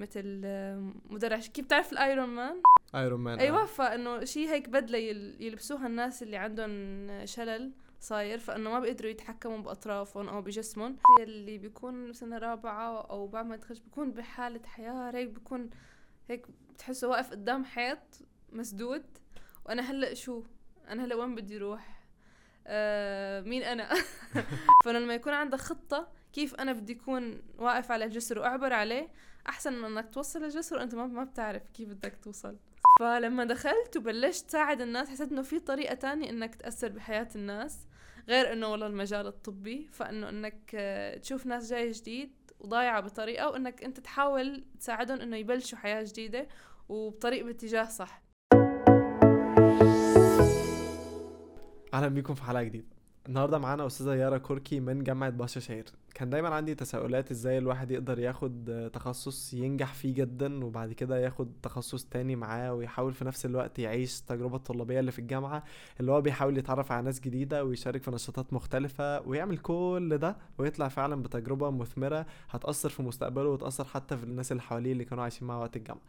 مثل مدرع. كيف بتعرف ال Iron Man Iron Man أيوه فإنه شيء هيك بدلة يل- يلبسوها الناس اللي عندهم شلل صاير فإنه ما بيقدروا يتحكموا بأطرافهم أو بجسمهم. اللي بيكون سنة رابعة أو بعد ما يتخرج بيكون بحالة حياة. هيك بيكون هيك بتحسه واقف قدام حيط مسدود. وأنا هلأ شو؟ أنا هلأ وين بدي أروح آه مين أنا؟ فلما يكون عندك خطة كيف أنا بدي اكون واقف على الجسر وأعبر عليه أحسن من إنك توصل الجسر وأنت ما بتعرف كيف بدك توصل. فلما دخلت وبلشت ساعد الناس حسيت إنه في طريقة تانية إنك تأثر بحياة الناس غير إنه والله المجال الطبي فإنه إنك آه، تشوف ناس جاية جديد وضايعة بطريقة وإنك أنت تحاول تساعدهم إنه يبلشوا حياة جديدة وبطريق باتجاه صح. أهلا بيكم في حلقة جديدة. النهارده معانا أستاذة يارا كوركي من جامعة باشا شهير كان دايما عندي تساؤلات إزاي الواحد يقدر ياخد تخصص ينجح فيه جدا وبعد كده ياخد تخصص تاني معاه ويحاول في نفس الوقت يعيش التجربه الطلابيه اللي في الجامعة اللي هو بيحاول يتعرف على ناس جديدة ويشارك في نشاطات مختلفة ويعمل كل ده ويطلع فعلا بتجربة مثمرة هتأثر في مستقبله وتأثر حتى في الناس اللي حواليه اللي كانوا عايشين معاه وقت الجامعة.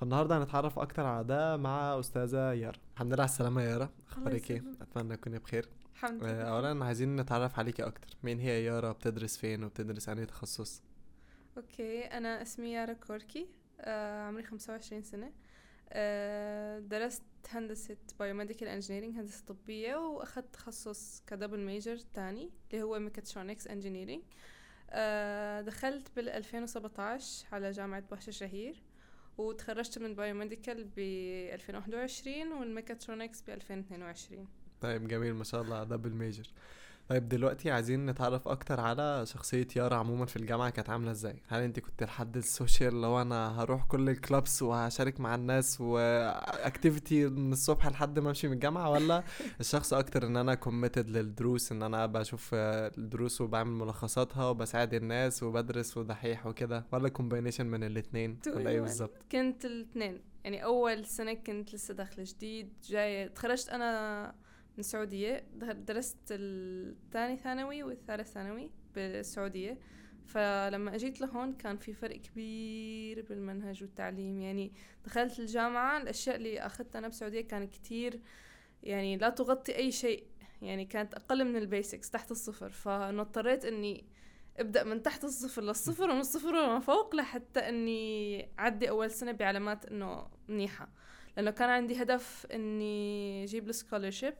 فالنهارده هنتعرف أكتر على ده مع أستاذة يارا. الحمد لله على السلامة يا يارا. أخبارك إيه. أتمنى تكوني بخير. الحمد آه، لله. اولا عايزين نتعرف عليكي أكتر. مين هي يارا؟ بتدرس فين وبتدرس أنهي تخصص؟ okay أنا اسمي يارا كوركي. آه عمري 25 سنة. آه درست هندسة biomedical engineering هندسة طبية واخدت تخصص ك double major تاني اللي هو mechatronics engineering آه دخلت بال 2017 على جامعة باهتشه شهير وتخرجت من biomedical ب 2021 والميكاترونكس ب 2022 طيب جميل ما شاء الله double major طيب دلوقتي عايزين نتعرف أكتر على شخصية يارا عموما في الجامعة كانت عاملة إزاي؟ هل أنت كنت الحد ال social اللي هو أنا هروح كل ال clubs وهشارك مع الناس و activity من الصبح لحد ما أمشي من الجامعة ولا الشخص أكتر إن أنا committed للدروس إن أنا بشوف الدروس وبعمل ملخصاتها وبساعد الناس وبدرس ودحيح وكده ولا combination من الاتنين؟ ولا إيه. بالظبط؟ كنت الاثنين يعني أول سنة كنت لسه داخلة جديد جاية تخرجت أنا من السعودية. ده- درست الثاني ثانوي والثالث ثانوي بالسعودية. فلما أجيت لهون كان في فرق كبير بالمنهج والتعليم. يعني دخلت الجامعة الأشياء اللي أخذتها أنا بالسعوديه كان كتير. يعني لا تغطي أي شيء. يعني كانت أقل من ال basics تحت الصفر. فانه اضطريت إني أبدأ من تحت الصفر للصفر ومن الصفر وما فوق لحتى إني عدي أول سنة بعلامات إنه منيحة. لأنه كان عندي هدف إني أجيب ال scholarship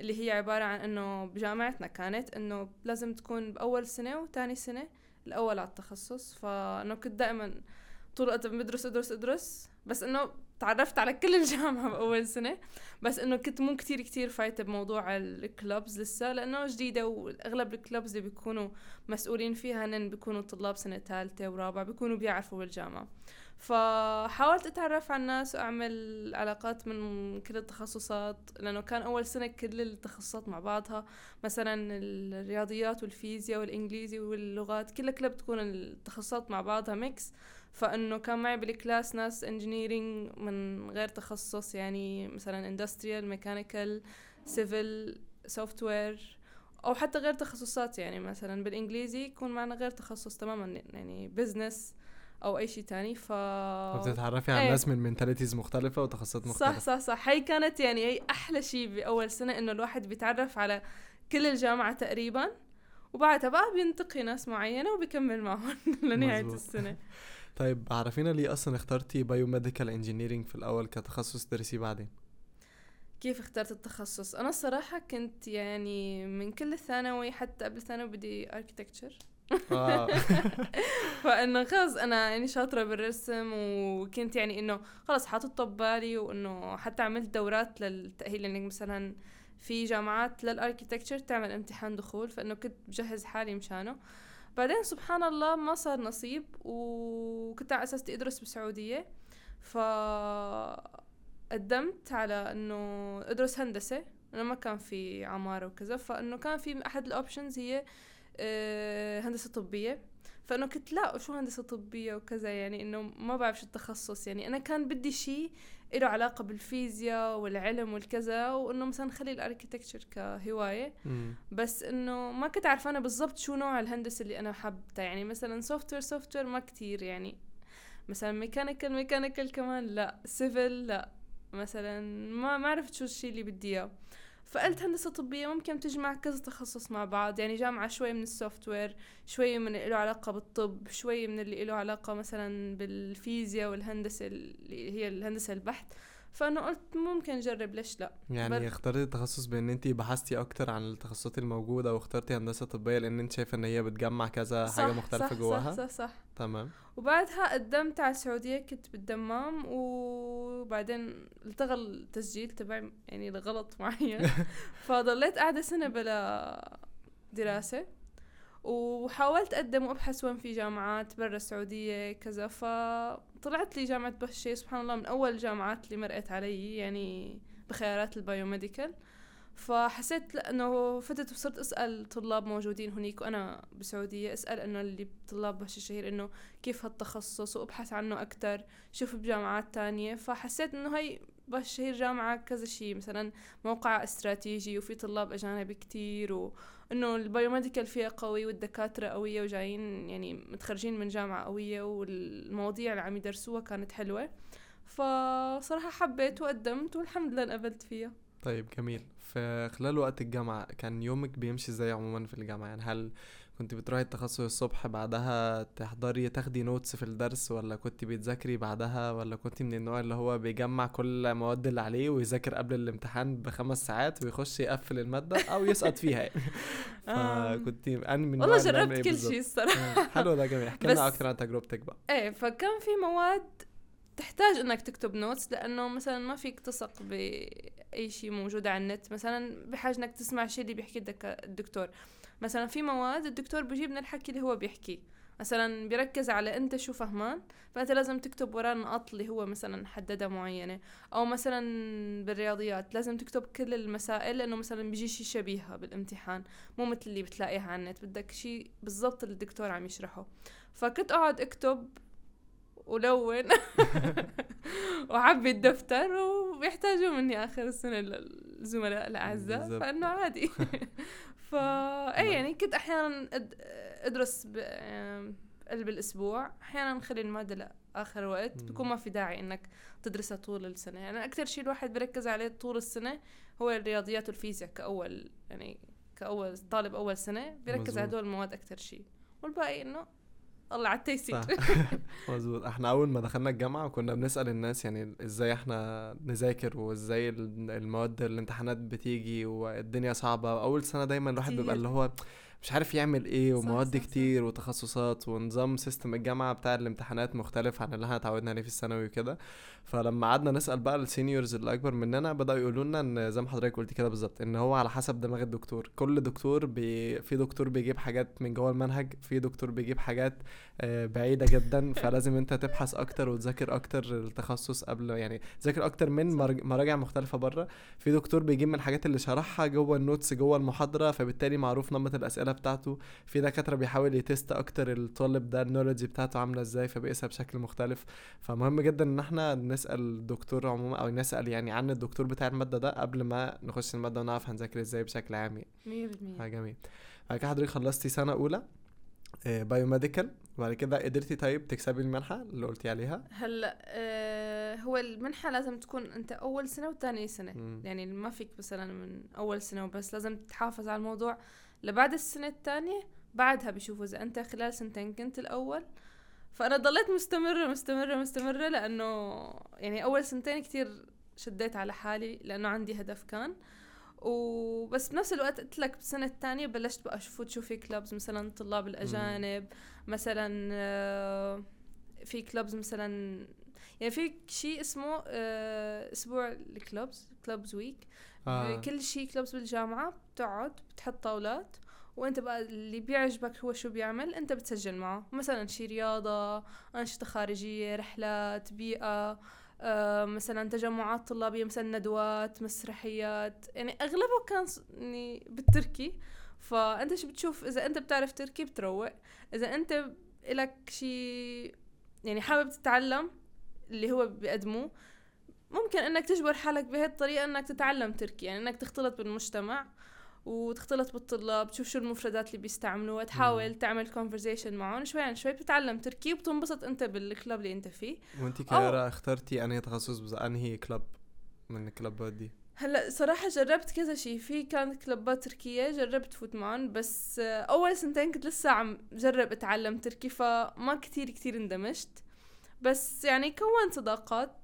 اللي هي عبارة عن إنه بجامعتنا كانت إنه لازم تكون بأول سنة وثاني سنة الأول على التخصص. فانه كنت دائما طول الوقت بدرس أدرس أدرس. بس إنه تعرفت على كل الجامعة بأول سنة. بس إنه كنت مو كتير كتير فايتة بموضوع ال clubs لسه لأنه جديدة وأغلب ال clubs اللي بيكونوا مسؤولين فيها هن بيكونوا طلاب سنة ثالثة ورابعة بيكونوا بيعرفوا بالجامعة. فحاولت أتعرف على الناس وأعمل علاقات من كل التخصصات لأنه كان أول سنة كل التخصصات مع بعضها مثلا الرياضيات والفيزياء والإنجليزي واللغات كلها كلها بتكون التخصصات مع بعضها mix فإنه كان معي بال class ناس engineering من غير تخصص يعني مثلا industrial mechanical civil software أو حتى غير تخصصات يعني مثلا بالإنجليزي يكون معنا غير تخصص تماما يعني business أو أي شيء تاني ف بتتعرفي على إيه. ناس من mentalities مختلفة وتخصصات مختلفة صح صح صح هي كانت يعني هي أحلى شيء بأول سنة إنه الواحد بيتعرف على كل الجامعة تقريبا وبعدها بقى بينتقي ناس معينة وبيكمل معهم لنهاية. السنة طيب عرفينا ليه أصلا اخترتي biomedical engineering في الأول كتخصص تدرسيه بعدين كيف اخترت التخصص أنا الصراحه كنت يعني من كل الثانوي حتى قبل الثانوي بدي architecture آه. فإنه خلص أنا يعني شاطرة بالرسم وكنت يعني إنه خلص حاطط ببالي وإنه حتى عملت دورات للتأهيل لانك مثلا في جامعات لل architecture تعمل امتحان دخول فإنه كنت بجهز حالي مشانه. بعدين سبحان الله ما صار نصيب وكنت على أساس ادرس بالسعودية. ف قدمت على إنه أدرس هندسة أنا ما كان في عمارة وكذا فإنه كان في أحد ال options هي آه، هندسة طبية. فانه كنت لا شو هندسة طبية وكذا؟ يعني إنه ما بعرف شو التخصص. يعني أنا كان بدي شيء له علاقة بالفيزياء والعلم والكذا وإنه مثلا خلي ال architecture كهواية. مم. بس إنه ما كنت عارفانه بالضبط شو نوع الهندسة اللي أنا حابتها يعني مثلا software software ما كتير. يعني مثلا mechanical mechanical كمان لا. civil لا. مثلا ما ما عرفت شو الشيء اللي بدي إياه. فقلت هندسة طبية ممكن تجمع كذا تخصص مع بعض يعني جامعة شوي من السوفت وير شوي من اللي له علاقة بالطب شوي من اللي له علاقة مثلا بالفيزياء والهندسة اللي هي الهندسة البحث. فأنا قلت ممكن أجرب ليش لأ؟ يعني بل... اخترتي التخصص بأن انت بحثتي أكتر عن التخصصات الموجودة واخترتي هندسة طبية لأن انت شايفة إن هي بتجمع كذا صح حاجة مختلفة صح جواها؟ صح صح صح. تمام. وبعدها قدمت على السعودية كنت بالدمام وبعدين التغى التسجيل تبعي يعني لغلط معين. فضليت قاعدة سنة بلا دراسة. وحاولت أقدم وأبحث وين في جامعات برا السعودية كذا فطلعت لي جامعة بهشي سبحان الله من أول الجامعات اللي مرقت علي يعني بخيارات البايوميديكال فحسيت انه فتت وصرت أسأل طلاب موجودين هنيك وأنا بالسعوديه أسأل إنه اللي طلاب بهش الشهير إنه كيف هالتخصص وأبحث عنه أكثر شوف بجامعات تانية. فحسيت إنه هي بهتشه شهير جامعة كذا شيء مثلا موقع استراتيجي وفي طلاب أجانب كتير وإنه ال biomedical فيها قوي والدكاترة قوية وجايين يعني متخرجين من جامعة قوية والمواضيع اللي عم يدرسوها كانت حلوة. فصراحة حبيت وقدمت والحمد لله انقبلت فيها. طيب جميل. في خلال وقت الجامعة كان يومك بيمشي إزاي عموما في الجامعة؟ يعني هل كنت بتروحي التخصص الصبح بعدها تحضري تاخدي notes في الدرس ولا كنت بتذاكري بعدها ولا كنت من النوع اللي هو بيجمع كل المواد اللي عليه ويذاكر قبل الامتحان بخمس ساعات ويخش يقفل المادة أو يسقط فيها؟ يعني فكنت أنا من والله جربت كل شيء الصراحة. حلو ده جميل. احكي لنا أكتر عن تجربتك بقى. إيه فكان في مواد تحتاج إنك تكتب نوتس لأنه مثلا ما فيك تثق بأي شيء موجود على النت. مثلا بحاجة إنك تسمع شيء اللي بيحكي الدكتور. مثلا في مواد الدكتور بيجيب لنا الحكي اللي هو بيحكيه مثلا بيركز على أنت شو فهمان فأنت لازم تكتب وراه النقاط اللي هو مثلا حددها معينة. أو مثلا بالرياضيات لازم تكتب كل المسائل لأنه مثلا بيجي شيء شبيهة بالامتحان مو مثل اللي بتلاقيها على النت. بدك شيء بالضبط اللي الدكتور عم يشرحه. فكنت أقعد أكتب ولون وعبي الدفتر وبيحتاجوا مني آخر السنة الزملاء الأعزاء فإنه عادي. فا اي يعني كنت أحيانا أدرس قلب الأسبوع. أحيانا نخلي المادة لآخر وقت. بيكون ما في داعي إنك تدرسها طول السنة. يعني أكثر شيء الواحد بركز عليه طول السنة هو الرياضيات والفيزياء كأول يعني كأول طالب أول سنة بيركز على هدول المواد أكثر شيء. والباقي إنه الله على التيسير مظبوط. إحنا اول ما دخلنا الجامعة كنا بنسأل الناس يعني إزاي إحنا نذاكر وازاي المواد الامتحانات بتيجي والدنيا صعبة. أول سنة دايما الواحد بيبقى اللي هو مش عارف يعمل إيه ومواد صح صح. كتير صح. وتخصصات ونظام سيستم الجامعة بتاع الامتحانات مختلف عن اللي إحنا اتعودنا عليه في الثانوي وكده. فلما قعدنا نسأل بقى ال seniors اللي أكبر مننا بدأوا يقولوا لنا إن زي ما حضرتك قلت كده بالظبط إن هو على حسب دماغ الدكتور. كل دكتور بي في دكتور بيجيب حاجات من جوه المنهج في دكتور بيجيب حاجات آه، بعيدة جدا. فلازم أنت تبحث أكتر وتذاكر أكتر التخصص قبل يعني تذاكر أكتر من مراجع مختلفة بره. في دكتور بيجيب من الحاجات اللي شرحها جوه ال notes جوه المحاضرة فبالتالي معروف نمط الأسئلة بتاعته. في دكاترة بيحاول ي test أكتر الطالب ده ال knowledge بتاعته عاملة إزاي فبيقيسها بشكل مختلف. فمهم جدا إن إحنا نسأل الدكتور عموما أو نسأل يعني عن الدكتور بتاع المادة ده قبل ما نخش المادة ونعرف هنذاكر إزاي بشكل عام يعني. 100% جميل. بعد كده حضرتك خلصتي سنة أولى بايوميديكال وبعد كده قدرتي طيب تكسبي المنحة اللي قلتي عليها؟ هلا آه هو المنحة لازم تكون أنت أول سنة وثاني سنة. م. يعني ما فيك مثلا من أول سنة وبس لازم تحافظ على الموضوع. لبعد السنة الثانية بعدها بيشوفوا إذا أنت خلال سنتين كنت الأول. فأنا ضليت مستمرة مستمرة مستمرة لأنه يعني أول سنتين كتير شديت على حالي لأنه عندي هدف كان. وبس بنفس الوقت قلت لك بالسنة الثانية بلشت بقى افوت شو في clubs مثلا طلاب الأجانب مثلا آه، في clubs مثلا يعني في شيء اسمه آه، أسبوع ال clubs clubs week آه. كل شيء clubs بالجامعة. بتقعد بتحط طاولات وانت بقى اللي بيعجبك هو شو بيعمل انت بتسجل معه. مثلا شي رياضة أنشطة خارجية رحلات بيئة آه مثلا تجمعات طلابية مثلا ندوات مسرحيات. يعني أغلبه كان يعني بالتركي. فأنت شو بتشوف؟ إذا أنت بتعرف تركي بتروق. إذا أنت لك شي يعني حابب تتعلم اللي هو بيقدموه ممكن إنك تجبر حالك بهي الطريقة إنك تتعلم تركي. يعني إنك تختلط بالمجتمع. وتختلط بالطلاب تشوف شو المفردات اللي بيستعملوها تحاول تعمل conversation معهم شوي عن شوي بتتعلم تركي وبتنبسط انت بال club اللي انت فيه. وانت كيارا اخترتي أنهي تخصص بز... أنهي club من الكلبات دي؟ هلأ صراحة جربت كذا شيء في كانت كلبات تركية جربت فوت معهم بس أول سنتين كنت لسه عم جرب أتعلم تركي فما كتير كتير اندمجت. بس يعني كون صداقات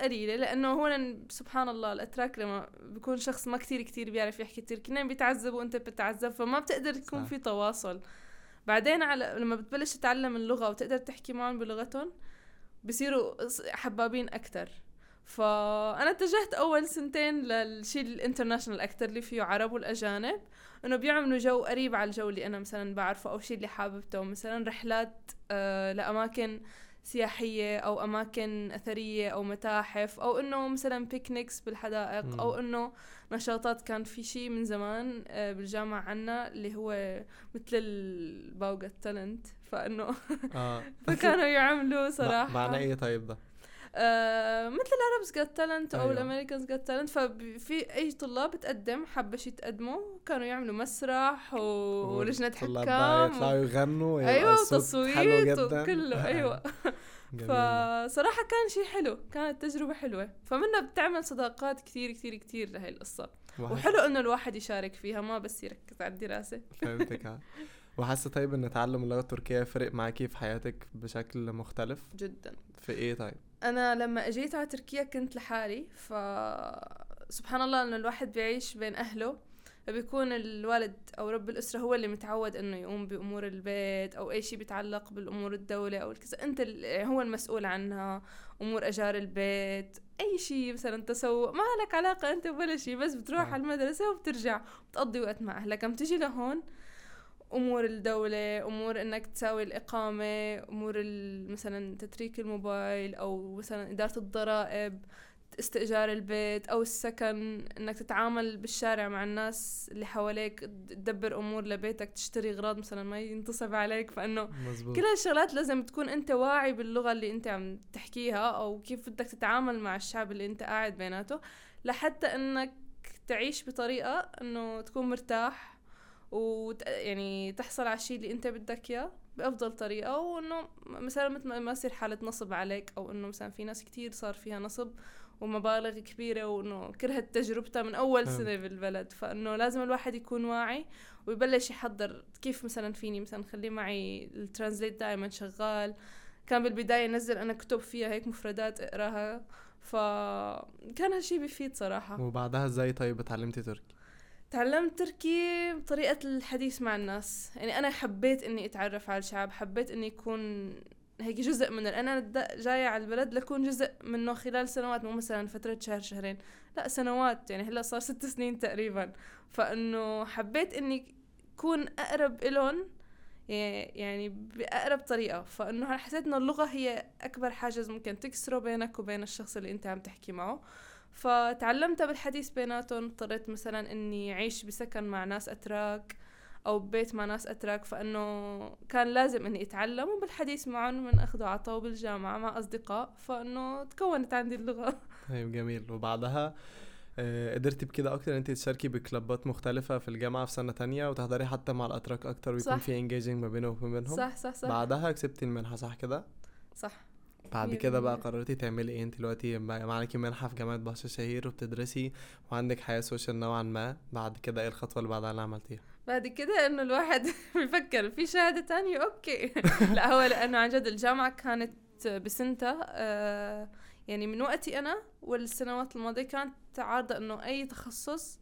قليلة لأنه هون سبحان الله الأتراك لما بيكون شخص ما كتير كتير بيعرف يحكي تركي نعم بيتعذب وأنت بتتعذب فما بتقدر يكون في تواصل. بعدين على لما بتبلش تتعلم اللغة وتقدر تحكي معهم بلغتهم بصيروا حبابين أكتر. فأنا اتجهت أول سنتين للشيء ال international أكثر اللي فيه عرب والأجانب إنه بيعملوا جو قريب على الجو اللي أنا مثلا بعرفه أو شيء اللي حاببته مثلا رحلات آه لأماكن سياحية أو أماكن أثرية أو متاحف أو إنه مثلا picnics بالحدائق م. أو إنه نشاطات كان في شيء من زمان آه بالجامعة عنا اللي هو مثل ال Got Talent فإنه آه. فكانوا يعملوا صراحة معنى إيه طيب ده آه مثل ال Arabs Got Talent أو أيوة. ال Americans Got Talent ففي أي طلاب تقدم حبة شي تقدموا كانوا يعملوا مسرح و... ولجنة حكام يطلعوا يغنوا أيوه تصويت وكله أيوه. فصراحة كان شيء حلو كانت تجربة حلوة. فمنها بتعمل صداقات كثير كثير كثير لهي القصة. وحلو إنه الواحد يشارك فيها ما بس يركز على الدراسة. فهمتك. وحاسة طيب إن تعلم اللغة التركية فرق معاكي في حياتك بشكل مختلف؟ جدا. في إيه طيب؟ أنا لما أجيت على تركيا كنت لحالي ف سبحان الله إنه الواحد بيعيش بين أهله. فبيكون الوالد أو رب الأسرة هو اللي متعود إنه يقوم بأمور البيت أو أي شيء بيتعلق بالأمور الدولة أو الكذا. أنت هو المسؤول عنها أمور أجار البيت أي شيء مثلا تسوق ما لك علاقة أنت ولا شيء بس بتروح آه. على المدرسة وبترجع بتقضي وقت مع أهلك. عم تجي لهون أمور الدولة أمور إنك تساوي الإقامة أمور مثلا تتريك الموبايل أو مثلا إدارة الضرائب استئجار البيت أو السكن إنك تتعامل بالشارع مع الناس اللي حواليك تدبر أمور لبيتك تشتري أغراض مثلا ما ينتصب عليك فإنه مزبوط. كل هالشغلات لازم تكون أنت واعي باللغة اللي أنت عم تحكيها أو كيف بدك تتعامل مع الشعب اللي أنت قاعد بيناته لحتى إنك تعيش بطريقة إنه تكون مرتاح وت... يعني تحصل على الشيء اللي انت بدك اياه بأفضل طريقة وإنه مثلا مثل ما يصير حالة نصب عليك أو إنه مثلا في ناس كتير صار فيها نصب ومبالغ كبيرة وإنه كرهت تجربتها من أول. سنة بالبلد. فإنه لازم الواحد يكون واعي ويبلش يحضر كيف مثلا فيني مثلا خلي معي الترانزليت دائما شغال. كان بالبداية نزل أنا كتب فيها هيك مفردات أقراها فكان هالشي بيفيد صراحة. وبعدها إزاي طيب اتعلمتي تركي؟ تعلمت تركي بطريقة الحديث مع الناس. يعني أنا حبيت إني أتعرف على الشعب حبيت إني أكون هيك جزء من أنا جاية على البلد لكون جزء منه خلال سنوات مو مثلا فترة شهر شهرين. لا سنوات. يعني هلأ صار ست سنين تقريبا. فإنه حبيت إني أكون أقرب إلهم يعني بأقرب طريقة. فإنه حسيت إنه اللغة هي أكبر حاجز ممكن تكسره بينك وبين الشخص اللي أنت عم تحكي معه. فتعلمتها بالحديث بيناتهم اضطريت مثلا إني أعيش بسكن مع ناس أتراك أو ببيت مع ناس أتراك فإنه كان لازم إني أتعلم وبالحديث معهم من اخذ وعطاء بالجامعة مع أصدقاء فإنه تكونت عندي اللغة. طيب جميل. وبعدها آه، قدرتي بكده أكتر انت تشاركي بكلبات مختلفة في الجامعة في سنة تانية وتحضري حتى مع الأتراك أكتر ويكون في انجيجنج ما بينه وبينهم صح صح صح. بعدها كسبتي المنحة صح كده؟ صح. بعد كده بقى قررتي تعملي إيه؟ انت دلوقتي معاكي منحة في جامعة بهتشه شهير وبتدرسي وعندك حياة social نوعا ما. بعد كده إيه الخطوة اللي بعدها اللي عملتيها؟ بعد كده انه الواحد بيفكر في شهادة تانية. أوكي. لا هو لأنه عن جد الجامعة كانت بسنتها آه يعني من وقتي أنا والسنوات الماضية كانت عارضة إنه أي تخصص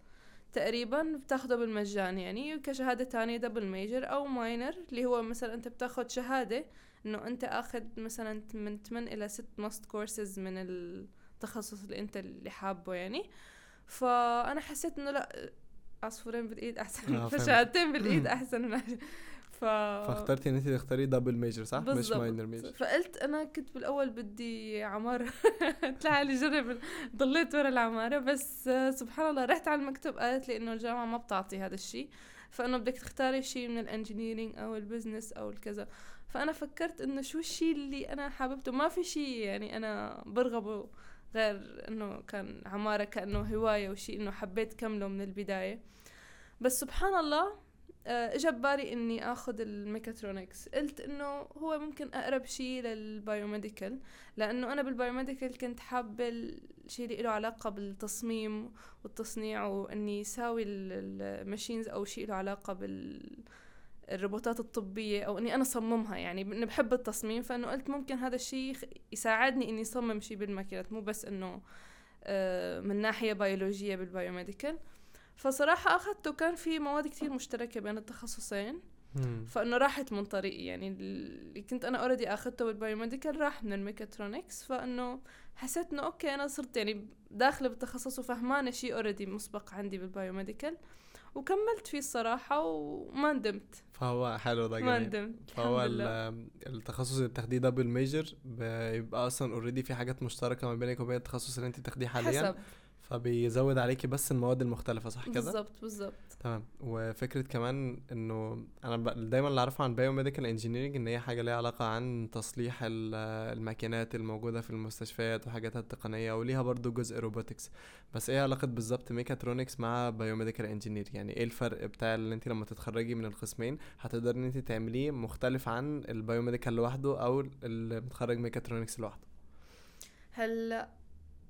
تقريبا بتاخده بالمجان يعني كشهادة تانية double major أو minor اللي هو مثلا أنت بتاخد شهادة إنه أنت آخذ مثلا من 8 إلى 6 must courses من التخصص اللي أنت اللي حابه يعني. فأنا حسيت إنه لأ عصفورين بالإيد أحسن. آه فشهادتين بالإيد أحسن من ف فاخترتي إن أنت تختاري double major صح؟ بالزبط. مش minor major فقلت أنا كنت بالأول بدي عمارة. طلع جرب ضليت ورا العمارة. بس سبحان الله رحت على المكتب قالت لي إنه الجامعة ما بتعطي هذا الشيء فإنه بدك تختاري شيء من ال engineering أو ال business أو الكذا. فأنا فكرت إنه شو الشيء اللي أنا حاببته. ما في شيء يعني أنا برغبة غير إنه كان عمارة كأنه هواية وشيء إنه حبيت كمله من البداية. بس سبحان الله آه، اجى ببالي إني آخذ الميكاترونكس. قلت إنه هو ممكن أقرب شيء لل biomedical لأنه أنا بال biomedical كنت حابة الشيء اللي له علاقة بالتصميم والتصنيع وإني ساوي ال machines أو شيء له علاقة بال الروبوتات الطبية أو إني أنا صممها يعني إني بحب التصميم فإنه قلت ممكن هذا الشيء يساعدني إني صمم شيء بالماكينات مو بس إنه آه، من ناحية بيولوجية بال biomedical فصراحة أخذته كان في مواد كتير مشتركة بين التخصصين. فإنه راحت من طريقي يعني اللي كنت أنا already أخذته بال biomedical راح من الميكاترونكس فإنه حسيت إنه okay أنا صرت يعني داخلة بالتخصص وفهمانة شيء already مسبق عندي بال biomedical وكملت فيه الصراحة وما ندمت. فهو حلو ده جميل ندمت فهو التخصص اللي بتاخديه double major بيبقى أصلا already في حاجات مشتركة ما بينك وبين التخصص اللي أنت بتاخديه حاليا. حسب. فبيزود عليكي بس المواد المختلفة صح كده؟ بالظبط بالظبط. تمام. وفكرة كمان إنه أنا دايما اللي أعرفه عن biomedical engineering إن هي حاجة ليها علاقة عن تصليح الماكينات الموجودة في المستشفيات وحاجاتها التقنية وليها برضو جزء robotics بس إيه علاقة بالظبط ميكاترونكس مع biomedical engineer يعني إيه الفرق بتاع اللي انت لما تتخرجي من القسمين هتقدري إن انت تعمليه مختلف عن ال biomedical لوحده أو اللي متخرج ميكاترونكس لوحده؟ هلا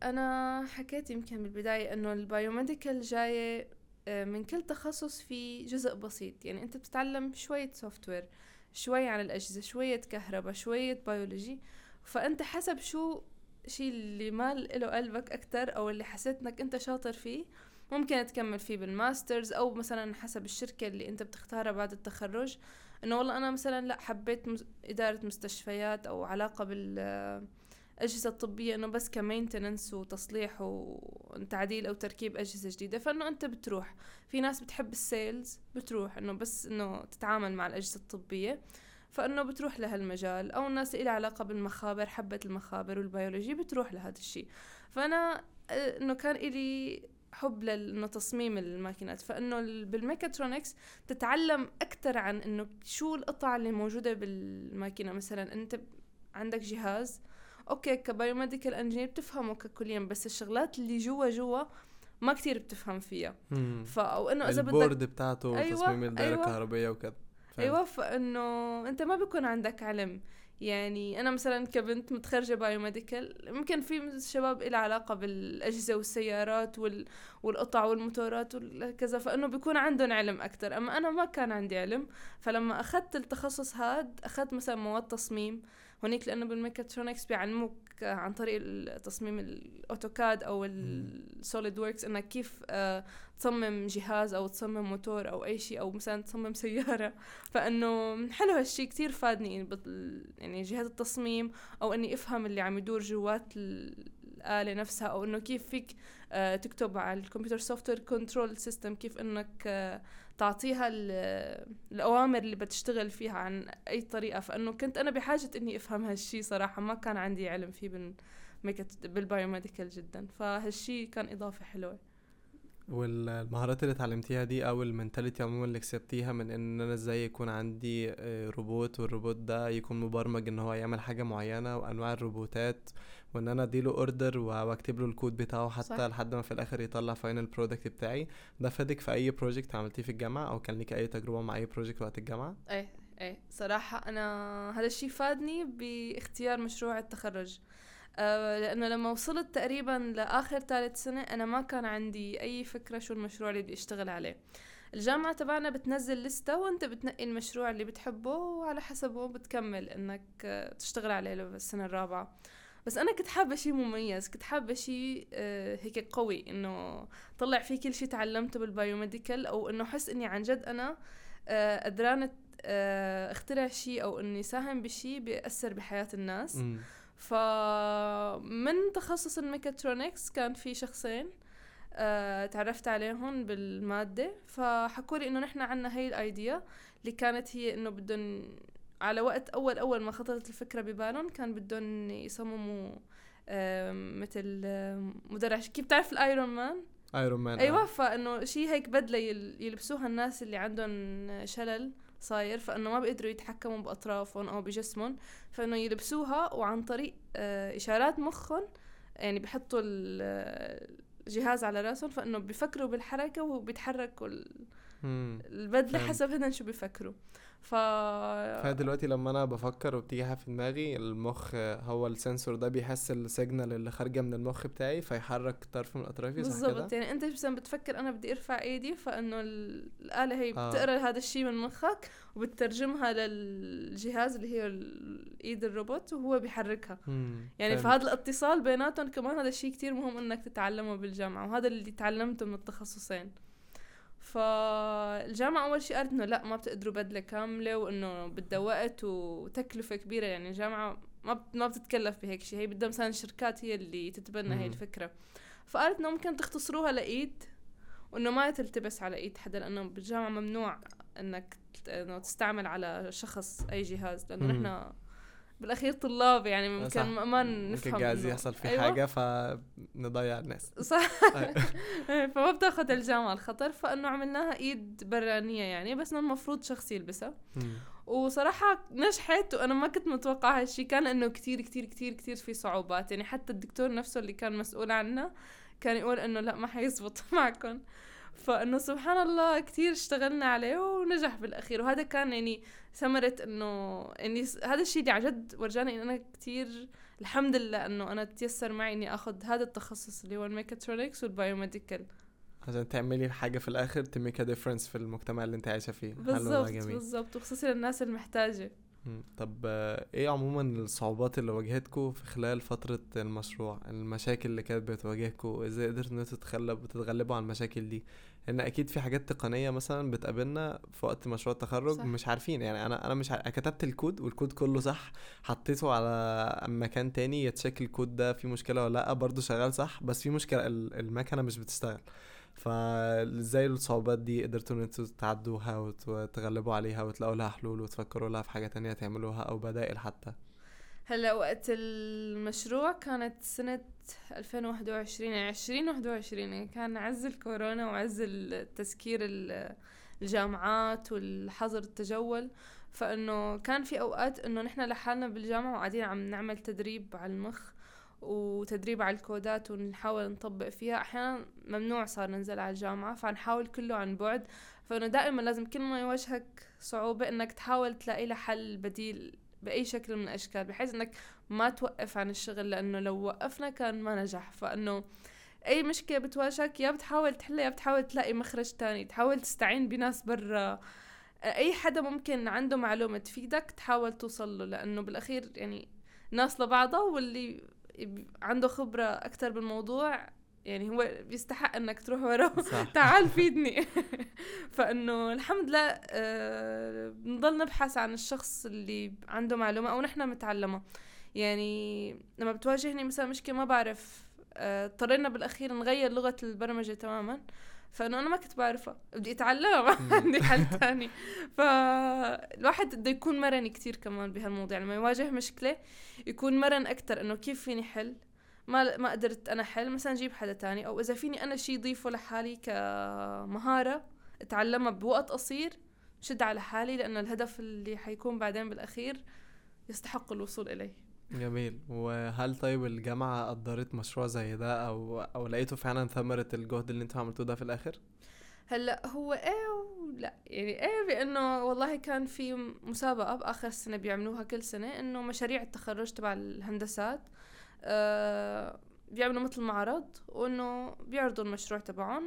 أنا حكيت يمكن بالبداية إنه ال biomedical جاية آه، من كل تخصص في جزء بسيط. يعني أنت بتتعلم شوية software شوي عن الأجهزة شوية كهرباء شوية بيولوجي فأنت حسب شو شي اللي مال له قلبك أكتر أو اللي حسيت إنك أنت شاطر فيه ممكن تكمل فيه بال master's أو مثلا حسب الشركة اللي أنت بتختارها بعد التخرج. إنه والله أنا مثلا لأ حبيت إدارة مستشفيات أو علاقة بال أجهزة طبية إنه بس ك maintenance وتصليح وتعديل أو تركيب أجهزة جديدة فإنه أنت بتروح. في ناس بتحب ال sales بتروح إنه بس إنه تتعامل مع الأجهزة الطبية. فإنه بتروح لهالمجال. أو الناس اللي علاقة بالمخابر حبت المخابر والبيولوجي بتروح لهذا الشيء فأنا آه، إنه كان إلي حب لأنه تصميم الماكينات. فإنه بالميكاترونكس تتعلم أكثر عن إنه شو القطع اللي موجودة بالماكينة. مثلا أنت عندك جهاز okay ك biomedical engineer بتفهمه ككليا بس الشغلات اللي جوا جوا ما كتير بتفهم فيها. ف أو إنه إذا بدك ال board بتاعته أيوة تصميم الدائرة أيوة. الكهربائية وكذا. أيوه فإنه أنت ما بيكون عندك علم. يعني أنا مثلا كبنت متخرجة biomedical ممكن في شباب إلهم علاقة بالأجهزة والسيارات وال... والقطع والموتورات وكذا فإنه بيكون عندهم علم أكثر أما أنا ما كان عندي علم فلما أخذت التخصص هاد أخذت مثلا مواد تصميم هونيك لأنه بالميكاترونكس بيعلموك عن طريق تصميم ال AutoCAD أو ال SolidWorks إنك كيف آه، تصمم جهاز أو تصمم موتور أو أي شيء أو مثلا تصمم سيارة. فإنه حلو هالشيء كتير فادني يعني جهاز التصميم أو إني أفهم اللي عم يدور جوات الآلة نفسها أو إنه كيف فيك آه، تكتب على الكمبيوتر software control system كيف إنك آه، تعطيها الأوامر اللي بتشتغل فيها عن أي طريقة. فإنه كنت أنا بحاجة إني أفهم هالشي صراحة. ما كان عندي علم فيه بال biomedical جدا. فهالشي كان إضافة حلوة. والمهارات اللي اتعلمتيها دي أو ال mentality عموما اللي كسبتيها من إن أنا إزاي يكون عندي آه، روبوت والروبوت ده يكون مبرمج إن هو يعمل حاجة معينة وأنواع الروبوتات وإن أنا أديله order وأكتب له الكود بتاعه حتى صح. لحد ما في الآخر يطلع final product بتاعي. ده فادك في أي project عملتيه في الجامعة أو كان ليك أي تجربة مع أي project وقت الجامعة؟ إيه إيه صراحة أنا هذا الشيء فادني باختيار مشروع التخرج. أه لأنه لما وصلت تقريبا لآخر ثالث سنة أنا ما كان عندي أي فكرة شو المشروع اللي بدي أشتغل عليه. الجامعة تبعنا بتنزل لستة وأنت بتنقي المشروع اللي بتحبه وعلى حسبه بتكمل إنك تشتغل عليه للسنة الرابعة. بس أنا كنت حابة شيء مميز كنت حابة شيء آه، هيك قوي إنه طلع فيه كل شيء تعلمته بالبايوميديكال أو إنه أحس إني عن جد أنا آه، قدرانة آه، اخترع شيء أو إني ساهم بشيء بيأثر بحياة الناس. فمن تخصص الميكاترونكس كان في شخصين تعرفت عليهم بالمادة. فحكوا لي إنه نحن عنا هي ال idea اللي كانت هي إنه بدهم على وقت أول أول ما خطرت الفكرة ببالهم كان بدهم يصمموا مثل مدرع كيف بتعرف ال Iron Man؟ Iron Man أيوه آه. فإنه شيء هيك بدلة يلبسوها الناس اللي عندهم شلل. صاير فإنه ما بيقدروا يتحكموا بأطرافهم أو بجسمهم فإنه يلبسوها وعن طريق آه، إشارات مخهم يعني بحطوا الجهاز على رأسهم فإنه بيفكروا بالحركة وبيتحركوا. البدلة. حسب هن شو بيفكروا ف فدلوقتي لما أنا بفكر وبتيجي حاجة في دماغي المخ هو السنسور ده بيحس السيجنال اللي خارجة من المخ بتاعي فيحرك طرف من اطرافي صح بالضبط كده يعني أنت مثلا بتفكر أنا بدي أرفع إيدي فإنه ال- الآلة هي آه. بتقرأ هذا الشيء من مخك وبتترجمها للجهاز اللي هي الايد الروبوت وهو بيحركها مم. يعني. فهذا الاتصال بيناتهم كمان هذا الشيء كتير مهم إنك تتعلمه بالجامعة وهذا اللي تعلمته من التخصصين فالجامعة أول شيء قالت إنه لا ما بتقدروا بدلة كاملة وإنه بدها وقت وتكلفة كبيرة يعني الجامعة ما ما بتتكلف بهيك شيء هي بدها مثلا الشركات هي اللي تتبنى هي. الفكرة فقالت إنه ممكن تختصروها لإيد وإنه ما تلتبس على إيد حدا لأنه بالجامعة ممنوع إنك إنه تستعمل على شخص أي جهاز لأنه. نحن بالأخير طلاب يعني. ممكن ما ممكن نفهم جايز إنه- يحصل في أيوة. حاجة فنضيع الناس صح أيوة. فما بتاخذ الجامعة الخطر فإنه عملناها إيد برانية يعني بس إنه المفروض شخص يلبسها. وصراحة نجحت وأنا ما كنت متوقعة هالشي كان إنه كتير كتير كتير كتير في صعوبات يعني حتى الدكتور نفسه اللي كان مسؤول عنا كان يقول إنه لا ما حيزبط معكم فإنه سبحان الله كتير اشتغلنا عليه ونجح بالأخير. وهذا كان يعني ثمرة إنه يعني س- هذا الشيء اللي عن جد ورجاني انه أنا كتير الحمد لله إنه أنا تيسر معي إني آخذ هذا التخصص اللي هو ال mechatronics وال biomedical عشان تعملي حاجة في الآخر ت make difference في المجتمع اللي أنت عايشة فيه. جميل. بالضبط وخصوصا للناس المحتاجة. طب آه، إيه عموما الصعوبات اللي واجهتكم في خلال فترة المشروع؟ المشاكل اللي كانت بتواجهكم إزاي قدرتوا إن أنتوا تتغلب وتتغلبوا على المشاكل دي؟ لأن أكيد في حاجات تقنية مثلا بتقابلنا في وقت مشروع التخرج صح. مش عارفين. يعني أنا أنا مش ع... كتبت الكود والكود كله صح حطيته على مكان تاني يتشيك الكود ده فيه مشكلة ولا لأ برضه شغال صح بس في مشكلة ال- المكنة مش بتشتغل. فازاي الصعوبات دي قدرتوا إن أنتوا تعدوها وت- وتغلبوا عليها وتلاقوا لها حلول وتفكروا لها في حاجة تانية تعملوها أو بدائل حتى؟ هلا وقت المشروع كانت سنة 2021 يعني 2021 يعني كان عز الكورونا وعز التسكير ال- الجامعات والحظر التجول. فإنه كان في أوقات إنه نحن لحالنا بالجامعة وقاعدين عم نعمل تدريب على المخ. وتدريب على الكودات ونحاول نطبق فيها. أحيانا ممنوع صار ننزل على الجامعة فنحاول كله عن بعد. فانه دائما لازم كل ما يواجهك صعوبة إنك تحاول تلاقي لها حل بديل بأي شكل من الأشكال بحيث إنك ما توقف عن الشغل لأنه لو وقفنا كان ما نجح. فإنه أي مشكلة بتواجهك يا بتحاول تحلها يا بتحاول تلاقي مخرج تاني. تحاول تستعين بناس برا. أي حدا ممكن عنده معلومة تفيدك تحاول توصل له لأنه بالأخير يعني ناس لبعضها واللي عنده خبرة أكتر بالموضوع يعني هو بيستحق إنك تروح وراه. تعال فيدني. فإنه الحمد لله آه، بنضل نبحث عن الشخص اللي عنده معلومة أو نحن متعلمة. يعني لما بتواجهني مثلا مشكلة ما بعرف آه، اضطرينا بالأخير نغير لغة البرمجة تماما. فانه أنا ما كنت بعرفها. بدي أتعلمها ما. عندي حل تاني. فالواحد بده يكون مرن كتير كمان بهالموضوع. لما يواجه مشكلة يكون مرن أكتر إنه كيف فيني حل؟ ما ما قدرت أنا حل مثلا جيب حدا تاني. أو إذا فيني أنا شيء ضيفه لحالي كمهارة أتعلمها بوقت قصير شد على حالي لأنه الهدف اللي حيكون بعدين بالأخير يستحق الوصول إليه. جميل. وهل طيب الجامعة قدرت مشروع زي ده أو أو لقيتوا فعلا ثمرة الجهد اللي أنتوا عملتوه ده في الآخر؟ هلأ هو إيه ولا يعني إيه بأنه والله كان في مسابقة بآخر السنة بيعملوها كل سنة إنه مشاريع التخرج تبع الهندسات آه بيعملوا مثل معرض وإنه بيعرضوا المشروع تبعهم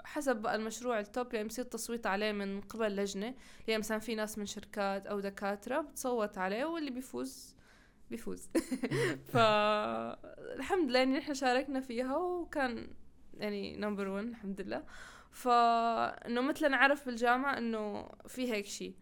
وحسب بقى المشروع التوب يعني بصير تصويت عليه من قبل لجنة يعني مثلا في ناس من شركات أو دكاترة بتصوت عليه واللي بيفوز بيفوز. فالحمد لله يعني نحن شاركنا فيها وكان يعني نمبر 1 الحمد لله. فانه مثل نعرف بالجامعة إنه في هيك شيء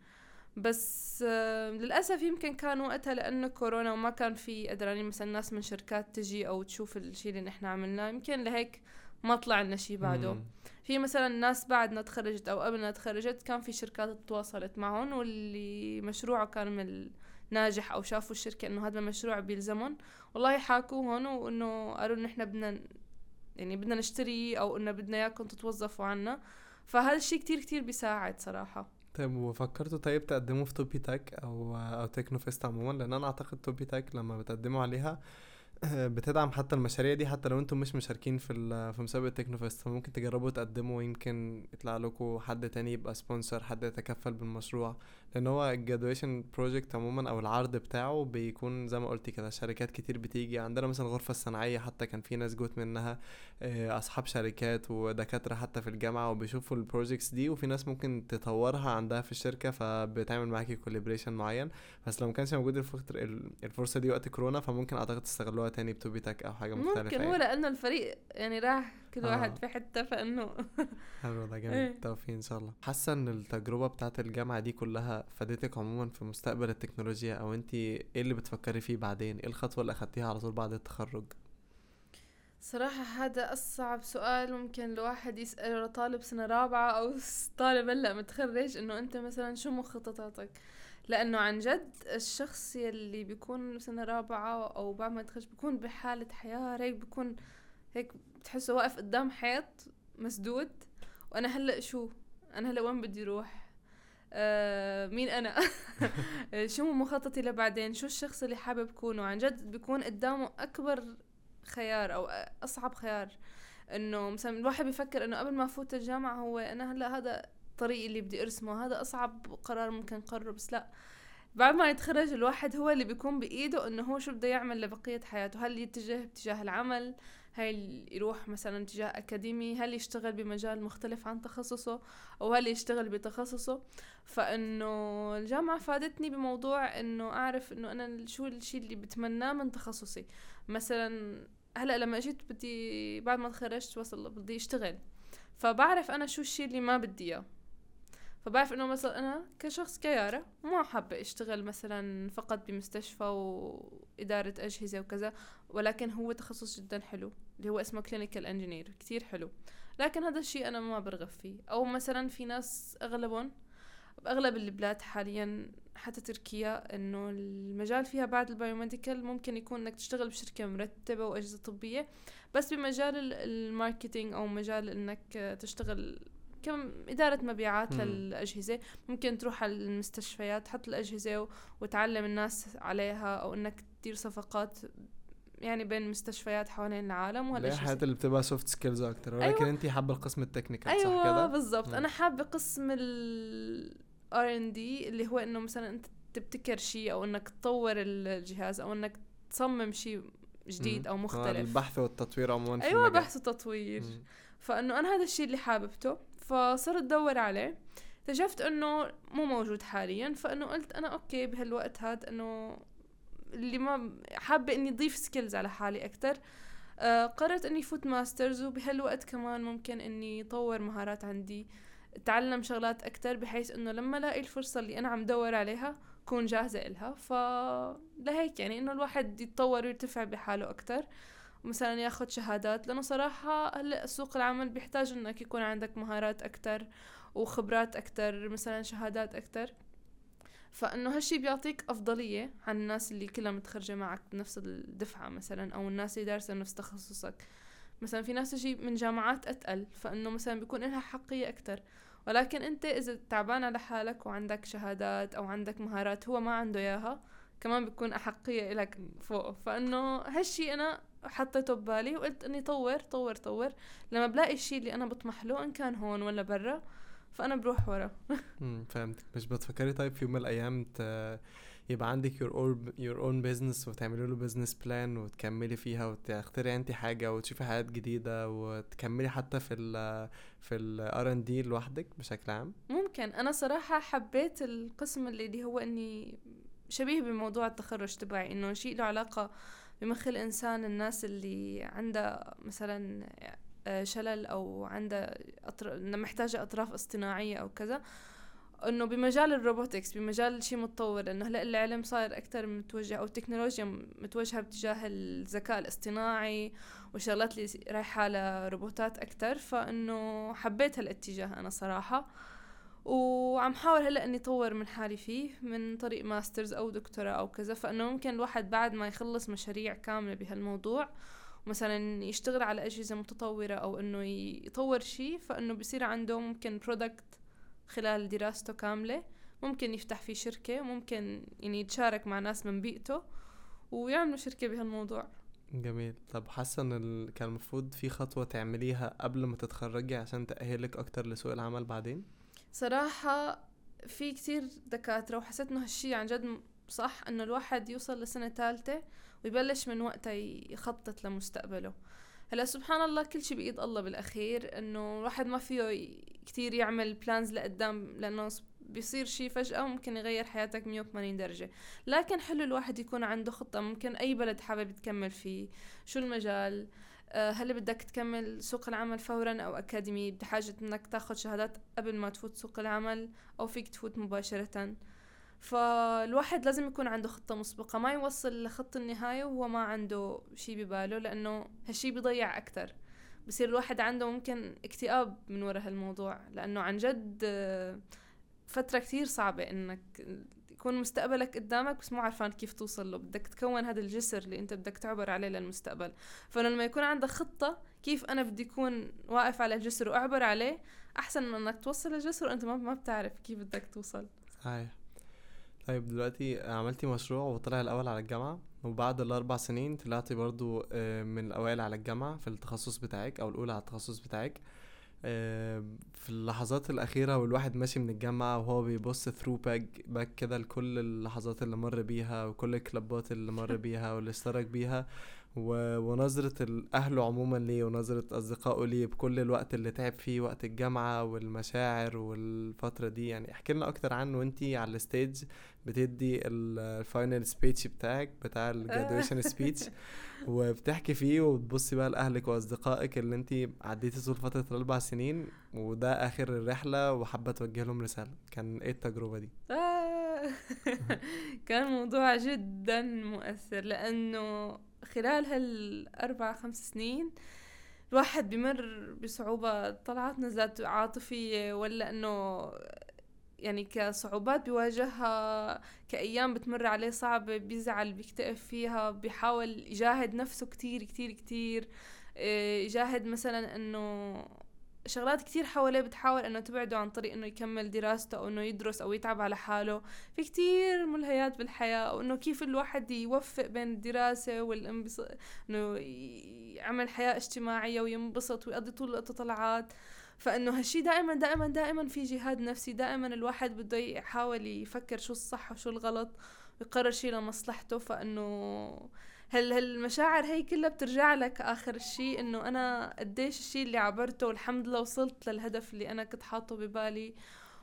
بس آه، للأسف يمكن كان وقتها لأنه كورونا وما كان في قدرانين مثلا ناس من شركات تجي أو تشوف الشيء اللي نحن عملناه يمكن لهيك ما طلع لنا شيء بعده. في مثلا ناس بعدنا تخرجت أو قبلنا تخرجت كان في شركات تواصلت معهم واللي مشروعه كان من ناجح أو شافوا الشركة إنه هذا المشروع بيلزمهم. والله حاكوهم وإنه قالوا إنه إحنا بدنا يعني بدنا نشتري أو إنه بدنا إياكم تتوظفوا عنا. فهذا الشيء كتير كتير بيساعد صراحة. طيب وفكرتوا طيب تقدموا في توبيتاك أو أو تكنو فيست عموما؟ لأن أنا أعتقد توبيتاك لما بتقدموا عليها بتدعم حتى المشاريع دي حتى لو أنتم مش مشاركين في في مسابقة تكنو فيست فممكن تجربوا تقدموا يمكن يطلع لكم حد تاني يبقى sponsor حد يتكفل بالمشروع. لأن هو ال graduation project عموما أو العرض بتاعه بيكون زي ما قلتي كده شركات كتير بتيجي. عندنا مثلا الغرفة الصناعية حتى كان في ناس جوت منها آه، أصحاب شركات ودكاترة حتى في الجامعة وبيشوفوا ال projects دي وفي ناس ممكن تطورها عندها في الشركة فبتعمل معاكي collaboration معين. بس لو ما كانش موجود الفرصة دي وقت كورونا فممكن أعتقد تستغلوها تاني بتوبيتاك أو حاجة مختلفة ممكن هو يعني. لأنه الفريق يعني راح كل آه. واحد في حتة فإنه حلو ده إيه. جامد توفيق إن شاء الله حاسة إن التجربة بتاعت الجامعة دي كلها فادتك عموما في مستقبل التكنولوجيا أو انت إيه اللي بتفكري فيه بعدين إيه الخطوة اللي أخدتيها على طول بعد التخرج صراحة هذا أصعب سؤال ممكن الواحد يسأله لطالب سنة رابعة أو طالب هلأ متخرج إنه أنت مثلا شو مخططاتك لأنه عن جد الشخص يلي بيكون سنة رابعة أو بعد ما يتخرج بيكون بحالة حياة هيك بيكون هيك بتحسه واقف قدام حيط مسدود. وأنا هلأ شو؟ أنا هلأ وين بدي أروح آه مين أنا؟ شو مخططي لبعدين؟ شو الشخص اللي حابب كونه عن جد بيكون قدامه أكبر خيار أو أصعب خيار. إنه مثلا الواحد بيفكر إنه قبل ما أفوت الجامعة هو أنا هلأ هذا طريقي اللي بدي أرسمه. هذا أصعب قرار ممكن قرره بس لا. بعد ما يتخرج الواحد هو اللي بيكون بإيده إنه هو شو بده يعمل لبقية حياته. هل يتجه باتجاه العمل؟ هل يروح مثلا اتجاه أكاديمي؟ هل يشتغل بمجال مختلف عن تخصصه؟ أو هل يشتغل بتخصصه؟ فإنه الجامعة فادتني بموضوع إنه أعرف إنه أنا شو الشيء اللي بتمناه من تخصصي. مثلا هلأ لما إجيت بدي بعد ما تخرجت وصل بدي أشتغل فبعرف أنا شو الشيء اللي ما بدي إياه. فبعرف إنه مثلا أنا كشخص كيارة ما حابة أشتغل مثلا فقط بمستشفى وإدارة أجهزة وكذا ولكن هو تخصص جدا حلو اللي هو اسمه clinical engineer كتير حلو. لكن هذا الشيء أنا ما برغب فيه. أو مثلا في ناس أغلبهم باغلب البلاد حاليا حتى تركيا إنه المجال فيها بعد ال biomedical ممكن يكون إنك تشتغل بشركة مرتبة وأجهزة طبية بس بمجال ال- ال marketing أو مجال إنك تشتغل كم إدارة مبيعات مم. للأجهزة ممكن تروح على المستشفيات تحط الأجهزة وتعلم الناس عليها أو إنك تدير صفقات يعني بين مستشفيات حوالين العالم وهالأجهزة الحاجات اللي بتبقى soft skills أكتر ولكن أيوة. انت حابة القسم ال technical أيوه صح كده بالضبط. أنا حابة قسم ال R&D اللي هو إنه مثلا أنت تبتكر شيء أو إنك تطور الجهاز أو إنك تصمم شيء جديد مم. أو آه، مختلف البحث والتطوير عموما أيوه. بحث وتطوير. فإنه أنا هذا الشيء اللي حاببته فصرت ادور عليه. اكتشفت إنه مو موجود حاليا فإنه قلت أنا okay بهالوقت هذا إنه اللي ما حابة إني أضيف skills على حالي أكثر آه قررت إني فوت masters وبهالوقت كمان ممكن إني أطور مهارات عندي أتعلم شغلات أكثر بحيث إنه لما الاقي الفرصة اللي أنا عم دور عليها كون جاهزة إلها. فلهيك يعني إنه الواحد يتطور ويرتفع بحاله أكثر مثلا ياخد شهادات لأنه صراحة هلأ سوق العمل بيحتاج إنك يكون عندك مهارات أكثر وخبرات أكثر مثلا شهادات أكثر فإنه هالشي بيعطيك أفضلية عن الناس اللي كلها متخرجة معك بنفس الدفعة مثلا أو الناس اللي دارسة نفس تخصصك. مثلا في ناس تجي من جامعات أتقل فإنه مثلا بيكون لها حقية أكثر ولكن أنت إذا تعبان على حالك وعندك شهادات أو عندك مهارات هو ما عنده إياها كمان بتكون أحقية لك فوق. فإنه هالشي أنا حطيته ببالي وقلت إني طور طور طور. لما بلاقي الشيء اللي أنا بطمح له إن كان هون ولا برا فأنا بروح ورا. امم فهمتك. مش بتفكري طيب في يوم من الأيام ت... يبقى عندك your own your own business وتعملي له business plan وتكملي فيها وتخترعي انت حاجة وتشوفي حاجات جديدة وتكملي حتى في ال في ال R&D لوحدك بشكل عام؟ ممكن. أنا صراحة حبيت القسم اللي اللي هو إني شبيه بموضوع التخرج تبعي إنه شيء له علاقة بمخ الإنسان الناس اللي عندها مثلا آه، شلل أو عندها أطر... محتاجة أطراف اصطناعية أو كذا إنه بمجال ال robotics بمجال شيء متطور لأنه هلأ العلم صار أكثر متوجه أو التكنولوجيا متوجهة باتجاه الذكاء الاصطناعي وشغلات اللي رايحة لروبوتات أكثر فإنه حبيت هالاتجاه أنا صراحة. وعم حاول هلأ إني اطور من حالي فيه من طريق masters أو دكتوراه أو كذا فإنه ممكن الواحد بعد ما يخلص مشاريع كاملة بهالموضوع مثلا يشتغل على أجهزة متطورة أو إنه يطور شيء فإنه بصير عنده ممكن برودكت خلال دراسته كاملة ممكن يفتح فيه شركة ممكن يعني يتشارك مع ناس من بيئته ويعملوا شركة بهالموضوع جميل طب حاسة إن. كان المفروض في خطوة تعمليها قبل ما تتخرجي عشان تأهلك أكتر لسوق العمل بعدين صراحة في كتير دكاترة وحسيت إنه هالشي عن جد صح إنه الواحد يوصل لسنة ثالثة ويبلش من وقتها يخطط لمستقبله. هلأ سبحان الله كل شيء بإيد الله بالأخير إنه الواحد ما فيه كتير يعمل plans لقدام لأنه بيصير شيء فجأة ممكن يغير حياتك 180 درجة. لكن حلو الواحد يكون عنده خطة ممكن أي بلد حابب تكمل فيه شو المجال؟ هل بدك تكمل سوق العمل فورا أو أكاديمي بحاجة إنك تاخد شهادات قبل ما تفوت سوق العمل أو فيك تفوت مباشرة؟ فالواحد لازم يكون عنده خطة مسبقة ما يوصل لخط النهاية وهو ما عنده شي بباله لأنه هالشي بيضيع أكتر. بصير الواحد عنده ممكن اكتئاب من وراء هالموضوع لأنه عن جد فترة كتير صعبة إنك يكون مستقبلك قدامك بس مو عارفان كيف توصل له. بدك تكون هذا الجسر اللي انت بدك تعبر عليه للمستقبل. فلما يكون عندك خطة كيف أنا بدي اكون واقف على الجسر وأعبر عليه أحسن من إنك توصل الجسر وأنت ما بتعرف كيف بدك توصل. صحيح طيب دلوقتي عملتي مشروع وطلع الأول على الجامعة وبعد الأربع سنين طلعتي برضو آه، من الأوائل على الجامعة في التخصص بتاعك أو الأولى على التخصص بتاعك. في اللحظات الأخيرة والواحد ماشي من الجامعة وهو بيبص throwback back كده لكل اللحظات اللي مر بيها وكل ال club ات اللي مر بيها واللي اشترك بيها و... ونظرة الأهل عموما ليه ونظرة أصدقائه ليه بكل الوقت اللي تعب فيه وقت الجامعة والمشاعر والفترة دي يعني احكي لنا أكتر عنه وانتي على ال stage بتدي ال final speech بتاعك بتاع ال graduation speech وبتحكي فيه وبتبصي بقى لأهلك وأصدقائك اللي انتي عديتي طول فترة الأربع سنين وده آخر الرحلة وحابة توجه لهم رسالة كان إيه التجربة دي؟ آه. كان موضوع جدا مؤثر لأنه خلال هالأربع خمس سنين الواحد بمر بصعوبة طلعات نزلات عاطفية ولا إنه يعني كصعوبات بيواجهها كأيام بتمر عليه صعبة بيزعل بيكتئب فيها بيحاول يجاهد نفسه كتير كتير كتير آه، يجاهد مثلا إنه شغلات كتير حواليه بتحاول إنه تبعده عن طريق إنه يكمل دراسته أو إنه يدرس أو يتعب على حاله. في كتير ملهيات بالحياة وانه كيف الواحد يوفق بين الدراسة والانبساط إنه يعمل حياة اجتماعية وينبسط ويقضي طول الوقت طلعات. فإنه هالشي دائما دائما دائما في جهاد نفسي. دائما الواحد بده يحاول يفكر شو الصح وشو الغلط ويقرر شي لمصلحته. فإنه هل هالمشاعر هي كلها بترجع لك آخر الشيء إنه أنا قديش الشيء اللي عبرته والحمد لله وصلت للهدف اللي أنا كنت حاطه ببالي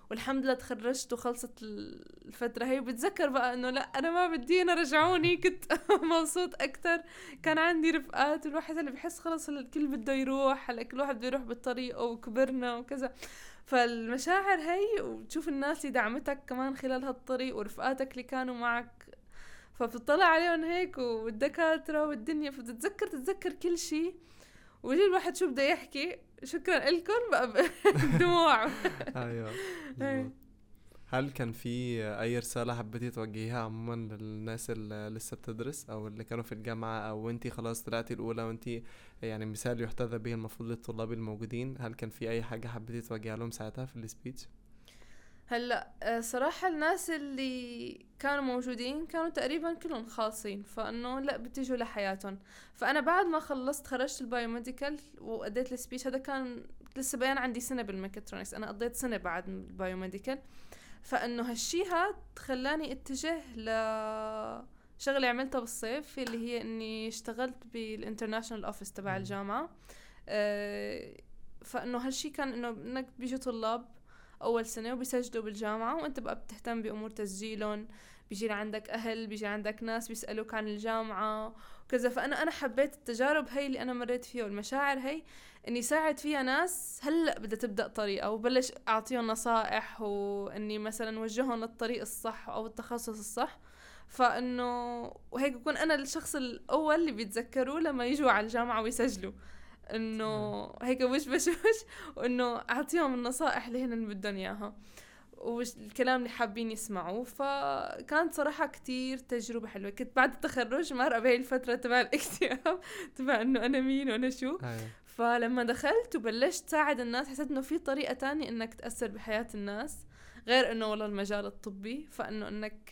والحمد لله تخرجت وخلصت الفترة هي. بتذكر بقى إنه لأ أنا ما بدي أنا رجعوني كنت مبسوط أكتر. كان عندي رفقات الواحد اللي بحس خلص الكل بده يروح هلأ كل واحد بده يروح بالطريق وكبرنا وكذا. فالمشاعر هي وتشوف الناس اللي دعمتك كمان خلال هالطريق ورفقاتك اللي كانوا معك فبتطلع عليهم هيك والدكاترة والدنيا فبتتذكر تتذكر كل شيء ويجي الواحد شو بده يحكي؟ شكرا لكم. بقى دموع. أيوه هل كان في أي رسالة حبيتي توجهيها عموما للناس اللي لسه بتدرس أو اللي كانوا في الجامعة؟ أو انتي خلاص طلعتي الأولى وانتي يعني مثال يحتذى به المفروض للطلاب الموجودين. هل كان في أي حاجة حبيتي توجهيها لهم ساعتها في ال speech؟ هلا آه، صراحة الناس اللي كانوا موجودين كانوا تقريبا كلهم خالصين فإنه لا بتيجوا لحياتهم. فأنا بعد ما خلصت خرجت ال biomedical واديت ال speech هذا كان لسه بقيان عندي سنة بالميكاترونكس. أنا قضيت سنة بعد ال biomedical فإنه هالشي هاد خلاني اتجه ل شغلة عملتها بالصيف اللي هي إني اشتغلت بال international office تبع الجامعة. أه فإنه هالشي كان إنه إنك بيجوا طلاب أول سنة وبيسجلوا بالجامعة وأنت بقى بتهتم بأمور تسجيلهم بيجي عندك أهل بيجي عندك ناس بيسألوك عن الجامعة وكذا. فأنا أنا حبيت التجارب هي اللي أنا مريت فيها والمشاعر هي إني ساعد فيها ناس. هلأ بدها تبدأ طريقة وبلش أعطيهم نصائح وإني مثلا وجههم للطريق الصح أو التخصص الصح. فإنه وهيك بكون أنا الشخص الأول اللي بيتذكروه لما يجوا على الجامعة ويسجلوا. انه هيك وش بش وش وانه اعطيهم النصائح اللي هن بدهم إياها والكلام اللي حابين يسمعوه. فكانت صراحة كتير تجربة حلوة. كنت بعد التخرج مرة بهي الفترة تبع الاكتئاب تبع إنه أنا مين وأنا شو. أيوة. فلما دخلت وبلشت ساعد الناس حسيت إنه في طريقة تانية إنك تأثر بحياة الناس غير إنه والله المجال الطبي. فإنه إنك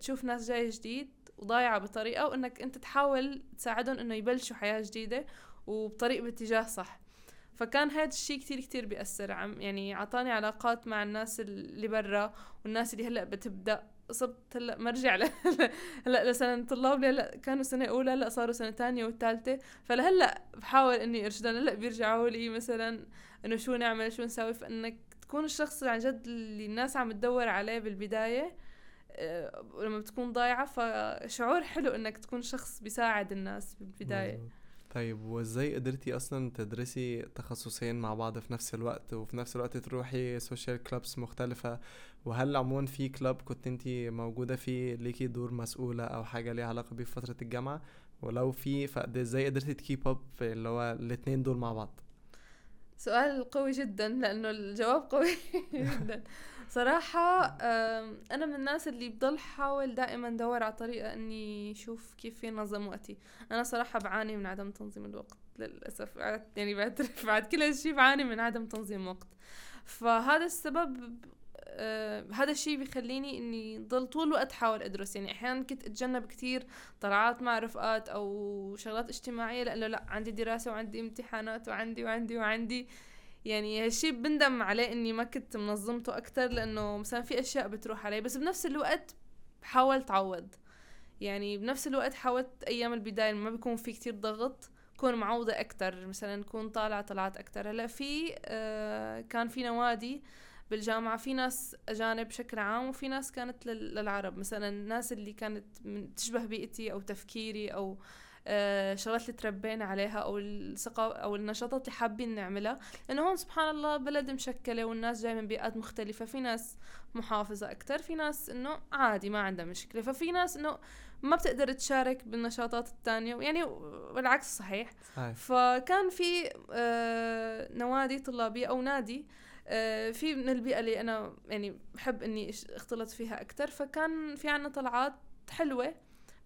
تشوف ناس جاي جديد وضايعة بطريقة وإنك أنت تحاول تساعدهم إنه يبلشوا حياة جديدة وبطريق باتجاه صح. فكان هذا الشيء كتير كتير بيأثر عم يعني عطاني علاقات مع الناس اللي برا والناس اللي هلأ بتبدأ صرت هلأ مرجع هلأ لسنة طلاب هلأ كانوا سنة أولى هلأ صاروا سنة تانية والثالثة فلهلأ بحاول إني أرشدهم هلأ بيرجعوا لي مثلا إنه شو نعمل شو نسوي. فإنك تكون الشخص عن جد اللي الناس عم تدور عليه بالبداية آه، لما بتكون ضايعة فشعور حلو إنك تكون شخص بيساعد الناس بالبداية. مزبوط. طيب وازاي قدرتي أصلا تدرسي تخصصين مع بعض في نفس الوقت وفي نفس الوقت تروحي social clubs مختلفة؟ وهل عموما في club كنت انت موجودة فيه ليكي دور مسؤولة أو حاجة ليها علاقة بيه في فترة الجامعة؟ ولو في فإزاي قدرتي ت keep up اللي هو الاتنين دول مع بعض؟ سؤال قوي جدا لأنه الجواب قوي جدا. صراحة أنا من الناس اللي بضل حاول دائما دور على طريقة إني أشوف كيف في نظم وقتي. أنا صراحة بعاني من عدم تنظيم الوقت للأسف. يعني بعترف بعد كل هالشي بعاني من عدم تنظيم وقت. فهذا السبب آه هذا الشيء بيخليني إني ضل طول الوقت حاول أدرس. يعني أحيانا كنت أتجنب كتير طلعات مع رفقات أو شغلات اجتماعية لأنه لأ عندي دراسة وعندي امتحانات وعندي وعندي وعندي. يعني هالشي بندم عليه إني ما كنت منظمته أكتر لأنه مثلا في أشياء بتروح علي. بس بنفس الوقت بحاول تعوض يعني بنفس الوقت حاولت أيام البداية ما بيكون في كتير ضغط كون معوضة أكتر مثلا كون طالعة طلعات أكتر. هلأ في آه كان في نوادي بالجامعة في ناس أجانب بشكل عام وفي ناس كانت للعرب. مثلا الناس اللي كانت تشبه بيئتي أو تفكيري أو آه، شغلات اللي تربينا عليها أو أو النشاطات اللي حابين نعملها لأنه هون سبحان الله بلد مشكلة والناس جاية من بيئات مختلفة. في ناس محافظة أكثر في ناس إنه عادي ما عندها مشكلة. ففي ناس إنه ما بتقدر تشارك بالنشاطات الثانية يعني والعكس صحيح. صحيح. فكان في آه، نوادي طلابية أو نادي في من البيئة اللي أنا يعني بحب إني اختلط فيها أكثر فكان في عنا طلعات حلوة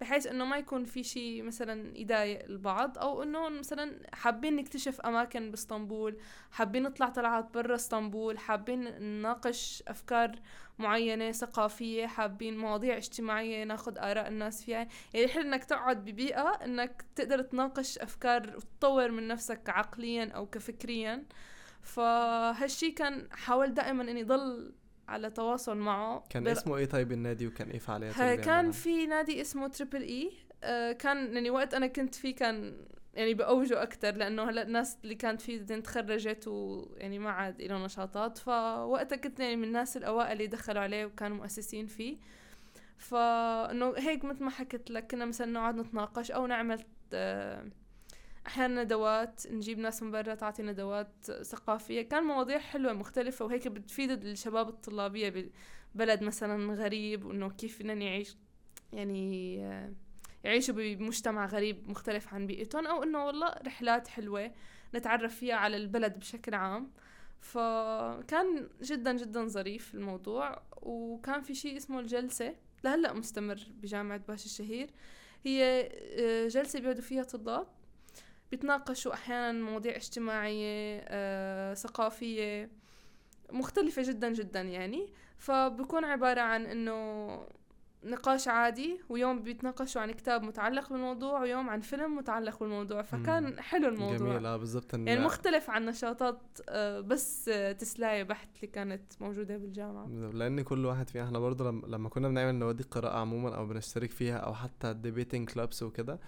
بحيث إنه ما يكون في شيء مثلا يضايق البعض أو إنه مثلا حابين نكتشف أماكن بإسطنبول حابين نطلع طلعات برا إسطنبول حابين نناقش أفكار معينة ثقافية حابين مواضيع اجتماعية ناخذ آراء الناس فيها. يعني حلو إنك تقعد ببيئة إنك تقدر تناقش أفكار وتطور من نفسك عقليا أو كفكريا. فهالشي كان حاول دائما إني ضل على تواصل معه. كان بر... اسمه إيه طيب النادي وكان إيه فعالياته كان في نادي اسمه تريبل اي آه كان يعني وقت أنا كنت فيه كان يعني بأوجه أكتر لأنه هلا الناس اللي كانت فيه تخرجت ويعني ما عاد له نشاطات. فوقتها كنت يعني من الناس الأوائل اللي دخلوا عليه وكانوا مؤسسين فيه. فإنه هيك مثل ما حكيت لك كنا مثلا نقعد نتناقش أو نعمل آه أحيانا ندوات نجيب ناس من برا تعطي ندوات ثقافية. كان مواضيع حلوة مختلفة وهيك بتفيد الشباب الطلابية ببلد مثلا غريب وإنه كيف بدنا نعيش يعني يعيشوا بمجتمع غريب مختلف عن بيئتهم أو إنه والله رحلات حلوة نتعرف فيها على البلد بشكل عام. فكان جدا جدا ظريف الموضوع وكان في شيء اسمه الجلسة. لهلأ مستمر بجامعة باشا الشهير. هي آه، جلسة بيقعدوا فيها طلاب. بيتناقشوا أحيانا مواضيع اجتماعية آه، ثقافية مختلفة جدا جدا يعني. فبكون عبارة عن إنه نقاش عادي ويوم بيتناقشوا عن كتاب متعلق بالموضوع ويوم عن فيلم متعلق بالموضوع. فكان. حلو الموضوع. جميل. آه بالضبط. يعني مختلف عن نشاطات آه، بس تسلاية بحت اللي كانت موجودة بالجامعة. لأن كل واحد فينا إحنا برضه لما كنا بنعمل نوادي قراءة عموما أو بنشترك فيها أو حتى debating clubs وكده آه،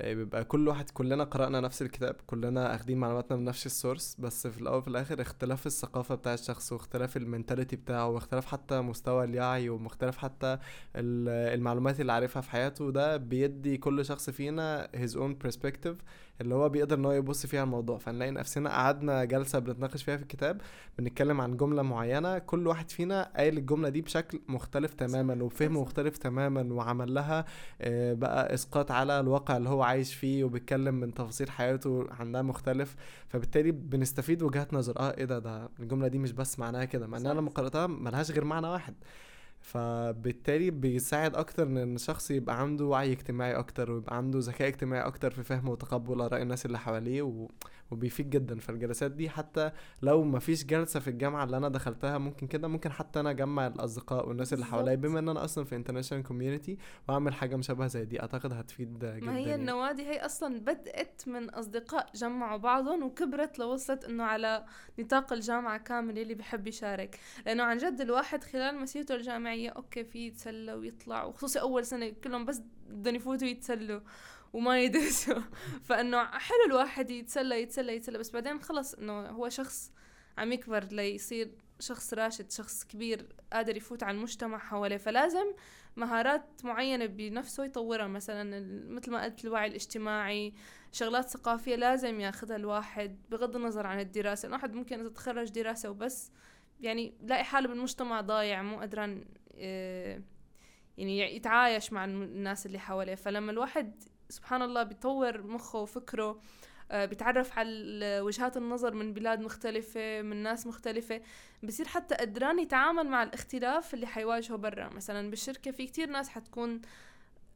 بيبقى كل واحد كلنا قرأنا نفس الكتاب كلنا أخدين معلوماتنا من نفس ال source بس في الأول وفي الآخر اختلاف الثقافة بتاع الشخص واختلاف ال mentality بتاعه واختلاف حتى مستوى الوعي ومختلف حتى المعلومات اللي عارفها في حياته ده بيدي كل شخص فينا his own perspective. اللي هو بيقدر إن هو يبص فيها الموضوع. فنلاقي نفسنا قعدنا جلسة بنتناقش فيها في الكتاب بنتكلم عن جملة معينة كل واحد فينا قايل الجملة دي بشكل مختلف تماما وفهمه مختلف تماما وعمل لها آه، بقى إسقاط على الواقع اللي هو عايش فيه وبيتكلم من تفاصيل حياته عندها مختلف. فبالتالي بنستفيد وجهات نظر. آه إيه ده ده الجملة دي مش بس معناها كده مع إن أنا لما قرأتها ملهاش غير معنى واحد. فبالتالي بيساعد أكتر إن الشخص يبقى عنده وعي اجتماعي أكتر ويبقى عنده ذكاء اجتماعي أكتر في فهم وتقبل آراء الناس اللي حواليه و... وبيفيد جدا فالجلسات دي حتى لو مفيش جلسة في الجامعة اللي أنا دخلتها ممكن كده ممكن حتى أنا أجمع الأصدقاء والناس اللي حواليا. بما إن أنا أصلا في international community وأعمل حاجة مشابهة زي دي أعتقد هتفيد جدا ما هي يعني. النوادي هي أصلا بدأت من أصدقاء جمعوا بعضهم وكبرت لوصلت إنه على نطاق الجامعة كامل اللي بحب يشارك لأنه عن جد الواحد خلال مسيرته الجامعية أوكي في يتسلى ويطلع وخصوصي أول سنة كلهم بس بدهم يفوتوا يتسلوا وما يدرسوا. فإنه حلو الواحد يتسلى يتسلى يتسلى. بس بعدين خلص إنه هو شخص عم يكبر ليصير شخص راشد شخص كبير قادر يفوت على المجتمع حواليه. فلازم مهارات معينة بنفسه يطورها. مثلا مثل ما قلت الوعي الاجتماعي شغلات ثقافية لازم ياخذها الواحد بغض النظر عن الدراسة. الواحد ممكن إذا تخرج دراسة وبس يعني لاقي حاله بالمجتمع ضايع مو قدران آه، يعني يتعايش مع الناس اللي حواليه. فلما الواحد سبحان الله بيطور مخه وفكره آه، بيتعرف على وجهات النظر من بلاد مختلفة من ناس مختلفة. بصير حتى قدران يتعامل مع الاختلاف اللي حيواجهه برا. مثلا بالشركة في كتير ناس حتكون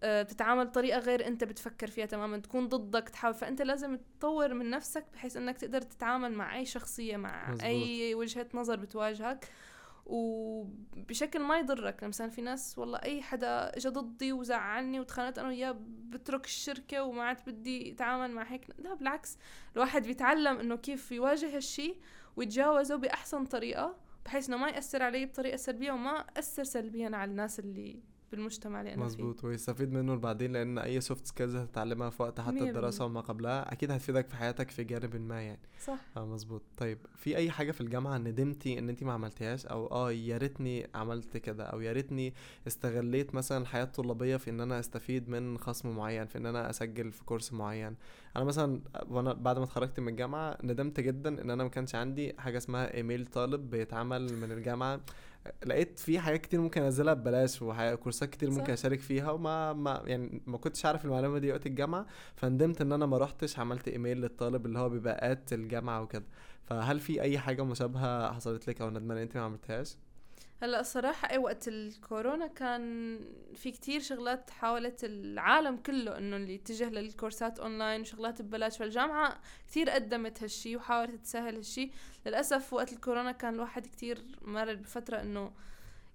آه، بتتعامل بطريقة غير أنت بتفكر فيها تماما تكون ضدك تحاول. فأنت لازم تطور من نفسك بحيث إنك تقدر تتعامل مع أي شخصية مع مزبوط. اي وجهة نظر بتواجهك. وبشكل ما يضرك. مثلا في ناس والله أي حدا اجى ضدي وزعلني وتخانقت أنا وياه بترك الشركة وما عاد بدي أتعامل مع هيك. لا بالعكس الواحد بيتعلم إنه كيف يواجه هالشي ويتجاوزه بأحسن طريقة بحيث إنه ما يأثر علي بطريقة سلبية وما أثر سلبيا على الناس اللي بالمجتمع اللي أنا فيه. مظبوط ويستفيد منه بعدين لأن أي soft skills هتتعلمها في وقت حتى الدراسة. وما قبلها أكيد هتفيدك في حياتك في جانب ما يعني. صح. آه مظبوط. طيب في أي حاجة في الجامعة ندمتي إن انت ما عملتيهاش؟ أو آه يا ريتني عملت كده أو يا ريتني استغليت مثلا الحياة الطلابيه في إن أنا أستفيد من خصم معين في إن أنا أسجل في course معين. أنا مثلا وأنا بعد ما اتخرجت من الجامعة ندمت جدا إن أنا ما كانش عندي حاجة اسمها إيميل طالب بيتعمل من الجامعة. لقيت في حاجات كتير ممكن أنزلها ببلاش وكورسات كتير صح. ممكن أشارك فيها وما ما يعني ما كنتش عارف المعلومة دي وقت الجامعة فندمت إن أنا ما رحتش عملت إيميل للطالب اللي هو بيبقى الجامعة وكده فهل في أي حاجة مشابهة حصلت لك أو ندمانه أنت ما عملتهاش هلا الصراحة أي وقت الكورونا كان في كتير شغلات حاولت العالم كله إنه اللي يتجه للكورسات أونلاين وشغلات ببلاش فالجامعة كتير قدمت هالشي وحاولت تسهل هالشي. للأسف وقت الكورونا كان الواحد كتير مر بفترة إنه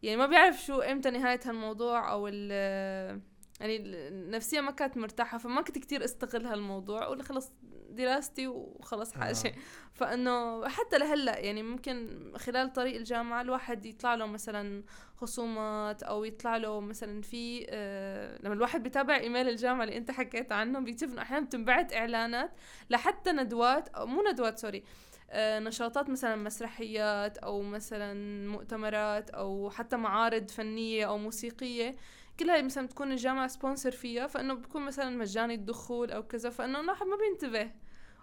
يعني ما بيعرف شو إمتى نهاية هالموضوع ال يعني النفسية ما كانت مرتاحة فما كنت كتير أستغل هالموضوع أقول خلص دراستي وخلص آه. حاجة فإنه حتى لهلأ يعني ممكن خلال طريق الجامعة الواحد يطلع له مثلا خصومات أو يطلع له مثلا في آه لما الواحد بيتابع إيميل الجامعة اللي أنت حكيت عنه بيكتب إنه أحيانا بتنبعت إعلانات لحتى ندوات أو مو ندوات sorry آه نشاطات مثلا مسرحيات أو مثلا مؤتمرات أو حتى معارض فنية أو موسيقية كلها مثلا بتكون الجامعة sponsor فيها فإنه بتكون مثلا مجاني الدخول أو كذا فإنه الواحد ما بينتبه.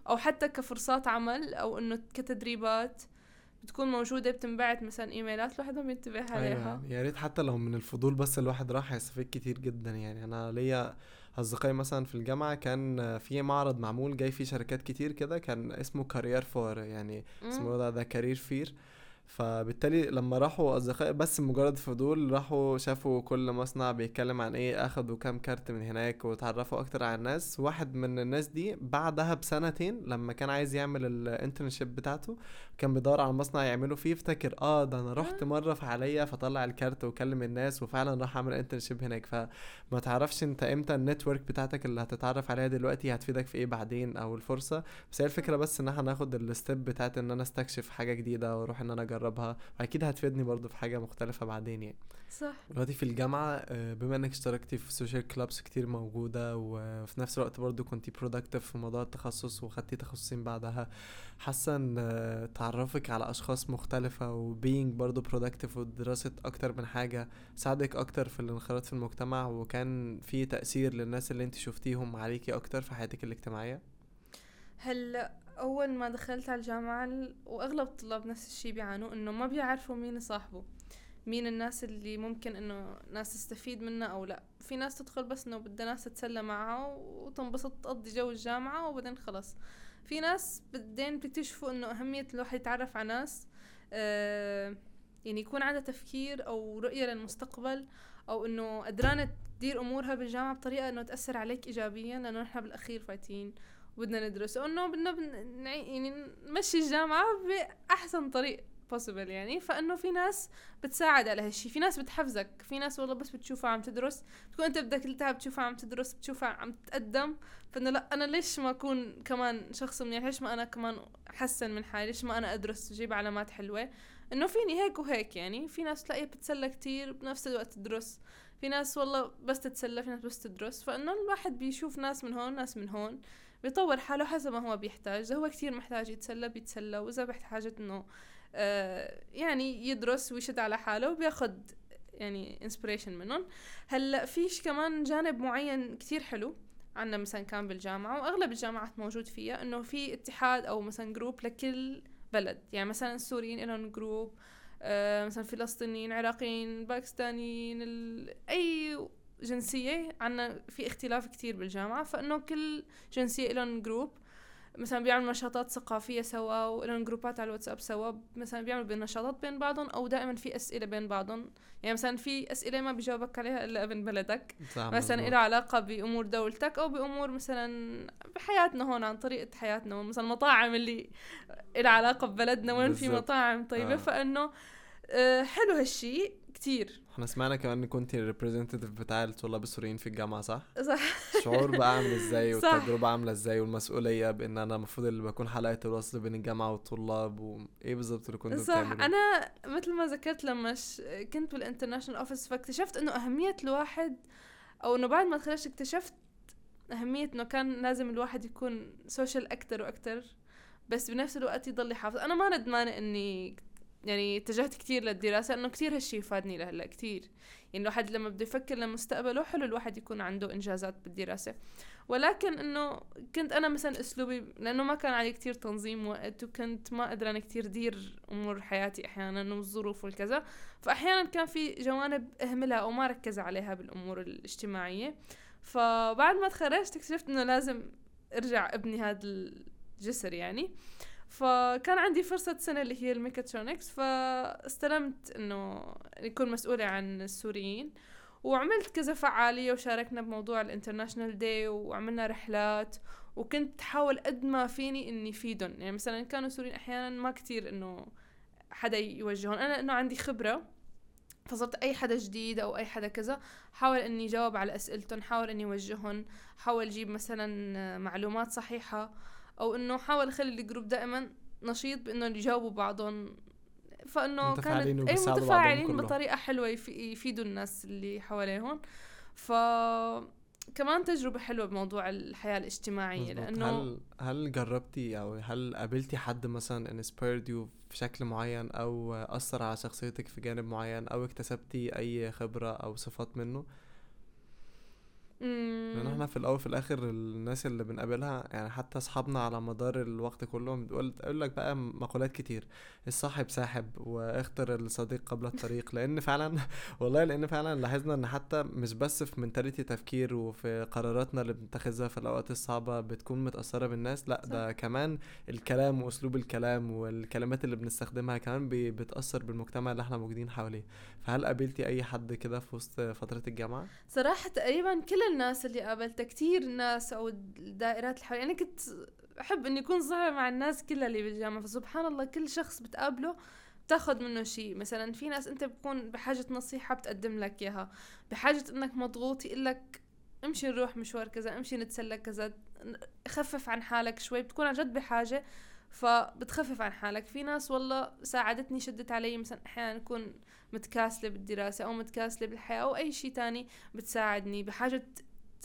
أو حتى كفرصات عمل أو إنه كتدريبات بتكون موجودة بتنبعت مثلا إيميلات الواحد ما بينتبه عليها. أيوه يا ريت حتى لو من الفضول بس الواحد راح هيستفيد كتير جدا. يعني أنا ليا أصدقائي مثلا في الجامعة كان في معرض معمول جاي فيه شركات كتير كده كان اسمه career for يعني اسمه ده ده career fair فبالتالي لما راحوا اصدقائي بس مجرد فضول راحوا شافوا كل مصنع بيتكلم عن إيه أخدوا كام كارت من هناك وتعرفوا أكتر على الناس. واحد من الناس دي بعدها بسنتين لما كان عايز يعمل ال internship بتاعته كان بيدور على مصنع يعمله فيه افتكر آه ده أنا رحت. مرة فعليا فطلع الكارت وكلم الناس وفعلا راح اعمل internship هناك. فما تعرفش أنت إمتى ال network بتاعتك اللي هتتعرف عليها دلوقتي هتفيدك في إيه بعدين أو الفرصة. بس هي الفكرة بس إن إحنا ناخد ال step بتاعت إن أنا أستكشف حاجة جديدة وأروح إن أنا أجربها. واكيد هتفيدني برضو في حاجة مختلفة بعدين يعني. صح. دلوقتي في الجامعة آه، بما إنك اشتركتي في social clubs كتير موجودة وفي نفس الوقت برضو كنتي productive في موضوع التخصص وخدتي تخصصين بعدها حاسة إن آه، تعرفك على أشخاص مختلفة و being برضو productive ودراسة أكتر من حاجة ساعدك أكتر في الانخراط في المجتمع وكان في تأثير للناس اللي أنت شفتيهم عليكي أكتر في حياتك الاجتماعية؟ هلا أول ما دخلت على الجامعة ال- وأغلب الطلاب نفس الشي بيعانوا إنه ما بيعرفوا مين صاحبه مين الناس اللي ممكن إنه ناس تستفيد منها أو لأ. في ناس تدخل بس إنه بدها ناس تتسلى معها وتنبسط تقضي جو الجامعة وبعدين خلص. في ناس بعدين بتكتشفوا إنه أهمية الواحد يتعرف على ناس آه يعني يكون عندها تفكير أو رؤية للمستقبل أو إنه قدرانة تدير أمورها بالجامعة بطريقة إنه تأثر عليك ايجابيا لأنه نحن بالأخير فايتين. وبدنا ندرس وإنه بدنا. يعني نمشي الجامعة بأحسن طريق possible يعني. فإنه في ناس بتساعد على هالشي. في ناس بتحفزك. في ناس والله بس بتشوفها عم تدرس. بتكون أنت بدك قلتها بتشوفها عم تدرس بتشوفها عم تتقدم. فإنه لأ أنا ليش ما أكون كمان شخص منيح؟ ليش ما أنا كمان أحسن من حالي؟ ليش ما أنا أدرس وأجيب علامات حلوة؟ إنه فيني هيك وهيك يعني. في ناس تلاقيها بتتسلى كتير بنفس الوقت تدرس. في ناس والله بس تتسلى في ناس بس تدرس. فإنه الواحد بيشوف ناس من هون ناس من هون. بيطور حاله حسب ما هو بيحتاج. إذا هو كتير محتاج يتسلى بيتسلى وإذا بحاجة إنه آه يعني يدرس ويشد على حاله وبياخد يعني inspiration منهم. هلأ في شي كمان جانب معين كتير حلو عنا مثلا كان بالجامعة وأغلب الجامعات موجود فيها إنه في اتحاد أو مثلا group لكل بلد. يعني مثلا السوريين لهم group آه مثلا فلسطينيين عراقيين باكستانيين أي جنسية عنا في اختلاف كتير بالجامعة فإنه كل جنسية لهم جروب مثلا بيعملوا نشاطات ثقافية سوا ولهم جروبات على الواتساب سوا مثلا بيعملوا نشاطات بين بعضهم أو دائما في أسئلة بين بعضهم يعني مثلا في أسئلة ما بيجاوبك عليها إلا ابن بلدك. مثلا إلها علاقة بأمور دولتك أو بأمور مثلا بحياتنا هون عن طريقة حياتنا مثلا المطاعم اللي إلها علاقة ببلدنا وين في مطاعم طيبة. آه. فإنه آه، حلو هالشي كتير. إحنا سمعنا كمان إن كنتي ال representative بتاع الطلاب السوريين في الجامعة صح؟ صح شعور بقى عامل إزاي والتجربة عاملة إزاي والمسؤولية بإن أنا المفروض اللي بكون حلقة الوصل بين الجامعة والطلاب وايه بالظبط اللي كنت صح بتعمله؟ أنا مثل ما ذكرت لما ش... كنت بال international office فاكتشفت إنه أهمية الواحد أو إنه بعد ما تخرجت اكتشفت أهمية إنه كان لازم الواحد يكون social أكتر وأكتر بس بنفس الوقت يضل يحافظ أنا ما ندمانة إني يعني اتجهت كتير للدراسة إنه كتير هالشي فادني لهلأ كتير. يعني الواحد لما بده يفكر لمستقبله حلو الواحد يكون عنده إنجازات بالدراسة. ولكن إنه كنت أنا مثلا أسلوبي لأنه ما كان علي كتير تنظيم وقت وكنت ما قدرانة كتير دير أمور حياتي أحيانا والظروف والكذا. فاحيانا كان في جوانب أهملها أو ما ركز عليها بالأمور الاجتماعية. فبعد ما تخرجت اكتشفت إنه لازم أرجع أبني هذا الجسر يعني. فكان عندي فرصة سنة اللي هي الميكاترونكس فاستلمت إنه يكون مسؤولة عن السوريين وعملت كذا فعالية وشاركنا بموضوع ال international day وعملنا رحلات وكنت حاول قد ما فيني إني فيدهم يعني مثلا كانوا سوريين أحيانا ما كتير إنه حدا يوجههم. أنا إنه عندي خبرة فصرت أي حدا جديد أو أي حدا كذا حاول إني جاوب على أسئلتهم حاول إني أوجههم حاول أجيب مثلا معلومات صحيحة. أو إنه حاول اخلي ال group دائما نشيط بإنه يجاوبوا بعضهم. فإنه كانت اي متفاعلين بطريقة حلوة يفيدوا الناس اللي حواليهم. ف كمان تجربة حلوة بموضوع الحياة الاجتماعية لأنه هل هل جربتي أو هل قابلتي حد مثلا inspired you في شكل معين أو أثر على شخصيتك في جانب معين أو اكتسبتي أي خبرة أو صفات منه؟ لأن إحنا في الأول في الآخر الناس اللي بنقابلها يعني حتى أصحابنا على مدار الوقت كله بتقول تقول لك بقى مقولات كتير. الصاحب ساحب واختر الصديق قبل الطريق. لأن فعلا والله لأن فعلا لاحظنا إن حتى مش بس في منتاليتي تفكير وفي قراراتنا اللي بنتخذها في الأوقات الصعبة بتكون متأثرة بالناس لأ ده كمان الكلام وأسلوب الكلام والكلمات اللي بنستخدمها كمان بتأثر بالمجتمع اللي إحنا موجودين حواليه. فهل قابلتي أي حد كده في وسط فترة الجامعة؟ صراحة تقريبا كل الناس اللي قابلتها كتير ناس أو الدائرات اللي حوالي أنا كنت أحب إني أكون صاحبة مع الناس كلها اللي بالجامعة فسبحان الله كل شخص بتقابله بتاخذ منه شيء. مثلا في ناس أنت بتكون بحاجة نصيحة بتقدم لك إياها بحاجة إنك مضغوط يقول لك امشي نروح مشوار كذا امشي نتسلى كذا خفف عن حالك شوي بتكون عن جد بحاجة فبتخفف عن حالك. في ناس والله ساعدتني شدت علي مثلا أحيانا أكون متكاسلة بالدراسة أو متكاسلة بالحياة أو أي شيء تاني بتساعدني بحاجة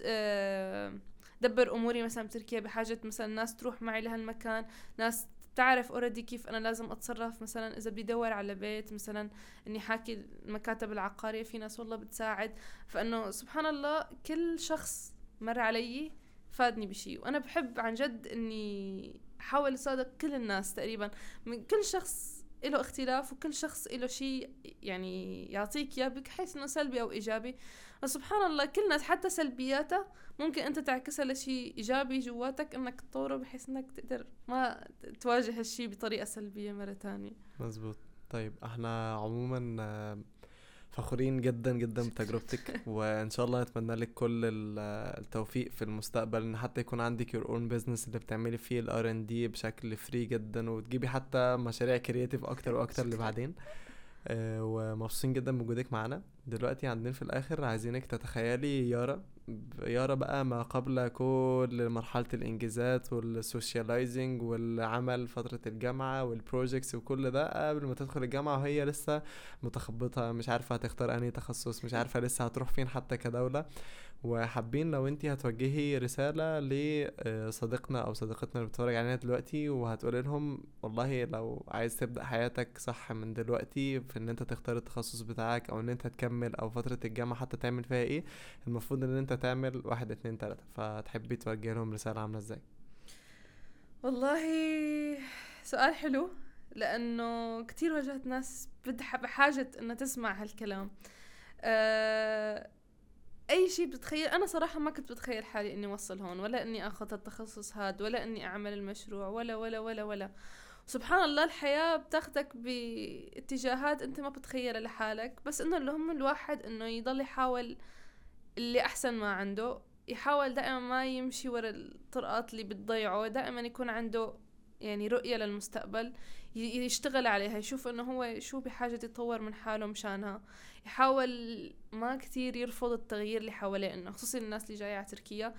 آه، دبر أموري مثلا بتركيا بحاجة مثلا ناس تروح معي لهالمكان ناس تعرف اوريدي كيف أنا لازم أتصرف مثلا إذا بدي أدور على بيت مثلا إني حاكي المكاتب العقارية في ناس والله بتساعد. فإنه سبحان الله كل شخص مر علي فادني بشيء وأنا بحب عن جد إني أحاول أصادق كل الناس تقريبا. من كل شخص له اختلاف وكل شخص له شيء يعني يعطيك إياه بحيث إنه سلبي أو إيجابي. فسبحان الله كل الناس حتى سلبياتها ممكن أنت تعكسها لشيء إيجابي جواتك إنك تطوره بحيث إنك تقدر ما تواجه هالشيء بطريقة سلبية مرة تانية. مزبوط. طيب إحنا عموما فخورين جدا جدا بتجربتك وإن شاء الله نتمنى لك كل ال- التوفيق في المستقبل. إن حتى يكون عندك your own business اللي بتعملي فيه ال R&D بشكل free جدا وتجيبي حتى مشاريع creative أكتر وأكتر. لبعدين آه، ومبسوطين جدا بوجودك معانا. دلوقتي عندنا في الآخر عايزينك تتخيلي يارا يارا بقى ما قبل كل مرحلة الإنجازات وال socializing والعمل فترة الجامعة وال projects وكل ده قبل ما تدخل الجامعة وهي لسه متخبطة مش عارفة هتختار أنهي تخصص مش عارفة لسه هتروح فين حتى كدولة. وحابين لو انتي هتوجهي رسالة لصديقنا أو صديقتنا اللي بتتفرج علينا دلوقتي وهتقولي لهم والله لو عايز تبدأ حياتك صح من دلوقتي في إن انت تختار التخصص بتاعك أو إن انت تكمل أو فترة الجامعة حتى تعمل فيها إيه المفروض إن أنت تعمل واحد اتنين تلاتة. فتحبي توجه لهم رسالة عاملة إزاي؟ والله سؤال حلو لأنه كتير واجهت ناس بدها بحاجة إنها تسمع هالكلام. أه أي شيء بتخيل أنا صراحة ما كنت بتخيل حالي إني أوصل هون ولا إني أخذ التخصص هاد ولا إني أعمل المشروع ولا ولا ولا ولا. سبحان الله الحياة بتاخدك باتجاهات أنت ما بتخيلها لحالك بس إنه المهم الواحد إنه يضل يحاول اللي أحسن ما عنده يحاول دائما ما يمشي ورا الطرقات اللي بتضيعه دائما يكون عنده يعني رؤية للمستقبل يشتغل عليها يشوف انه هو شو بحاجة يطور من حاله مشانها يحاول ما كتير يرفض التغيير اللي حواليه إنه خصوصا الناس اللي جاية على تركيا.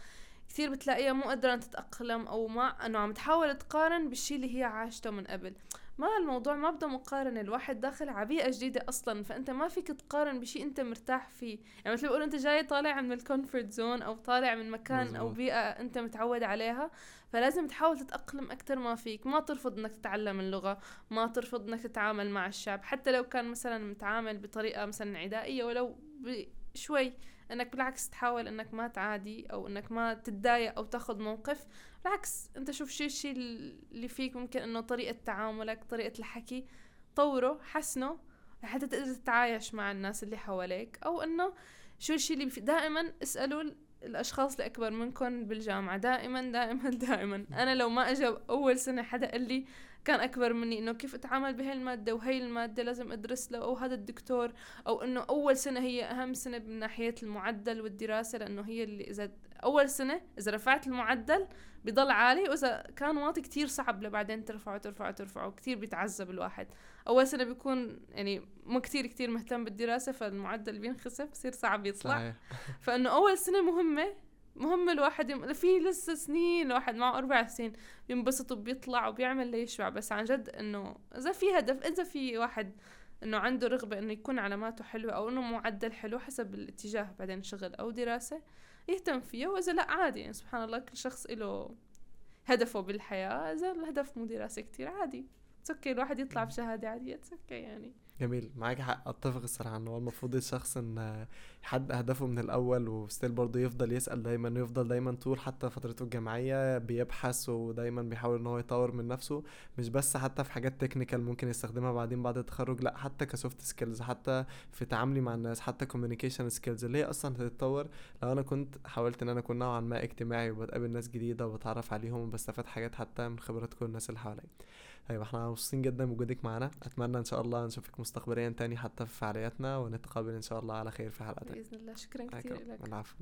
كثير بتلاقيها مو قادرة تتأقلم أو ما إنه عم تحاول تقارن بالشي اللي هي عاشته من قبل. ما الموضوع ما بده مقارنة الواحد داخل على بيئة جديدة أصلا فأنت ما فيك تقارن بشي أنت مرتاح فيه. يعني مثل بيقولوا أنت جاي طالع من ال comfort zone أو طالع من مكان أو مزبوط. بيئة أنت متعود عليها فلازم تحاول تتأقلم أكتر ما فيك. ما ترفض أنك تتعلم اللغة ما ترفض أنك تتعامل مع الشعب. حتى لو كان مثلا متعامل بطريقة مثلا عدائية ولو بشوي إنك بالعكس تحاول إنك ما تعادي أو إنك ما تتضايق أو تاخذ موقف. بالعكس أنت شوف شو الشيء اللي فيك ممكن إنه طريقة تعاملك طريقة الحكي طوره حسنه لحتى تقدر تتعايش مع الناس اللي حواليك. أو إنه شو الشيء اللي في دائما اسألوا ال- الأشخاص اللي أكبر منكم بالجامعة. دائما دائما دائما. أنا لو ما اجى أول سنة حدا قال لي كان أكبر مني إنه كيف أتعامل بهي المادة وهي المادة لازم أدرس له أو هذا الدكتور أو إنه أول سنة هي أهم سنة من ناحية المعدل والدراسة لأنه هي اللي إذا أول سنة إذا رفعت المعدل بضل عالي وإذا كان واطي كتير صعب لبعدين ترفعه ترفعه ترفعه كتير بيتعذب الواحد. أول سنة بيكون يعني مو كتير كتير مهتم بالدراسة فالمعدل بينخسف بصير صعب يطلع. صحيح. فإنه أول سنة مهمة مهم الواحد يم... في لسه سنين الواحد معه أربع سنين بينبسط وبيطلع وبيعمل ليشبع بس عن جد إنه إذا في هدف إذا في واحد إنه عنده رغبة إنه يكون علاماته حلوة أو إنه معدل حلو حسب الاتجاه بعدين شغل أو دراسة يهتم فيه وإذا لأ عادي يعني سبحان الله كل شخص له هدفه بالحياة إذا الهدف مو دراسة كتير عادي okay الواحد يطلع بشهادة عادية okay يعني. جميل معاك حق أتفق الصراحة إن هو المفروض الشخص إن يحدد أهدافه من الأول و still برضه يفضل يسأل دايما ويفضل دايما طول حتى فترته الجامعية بيبحث ودايما بيحاول إن هو يطور من نفسه مش بس حتى في حاجات technical ممكن يستخدمها بعدين بعد التخرج لأ حتى ك soft skills حتى في تعاملي مع الناس حتى communication skills اللي هي أصلا هتتطور. لو أنا كنت حاولت إن أنا أكون نوعا ما اجتماعي وبتقابل ناس جديدة وبتعرف عليهم وبستفاد حاجات حتى من خبرات كل الناس اللي حواليا. طيب إحنا مبسوطين جدا بوجودك معانا. أتمنى إن شاء الله نشوفك مستقبليا تاني حتى في فعالياتنا ونتقابل إن شاء الله على خير في تانية بإذن الله. شكرا كثير العفو لك العفو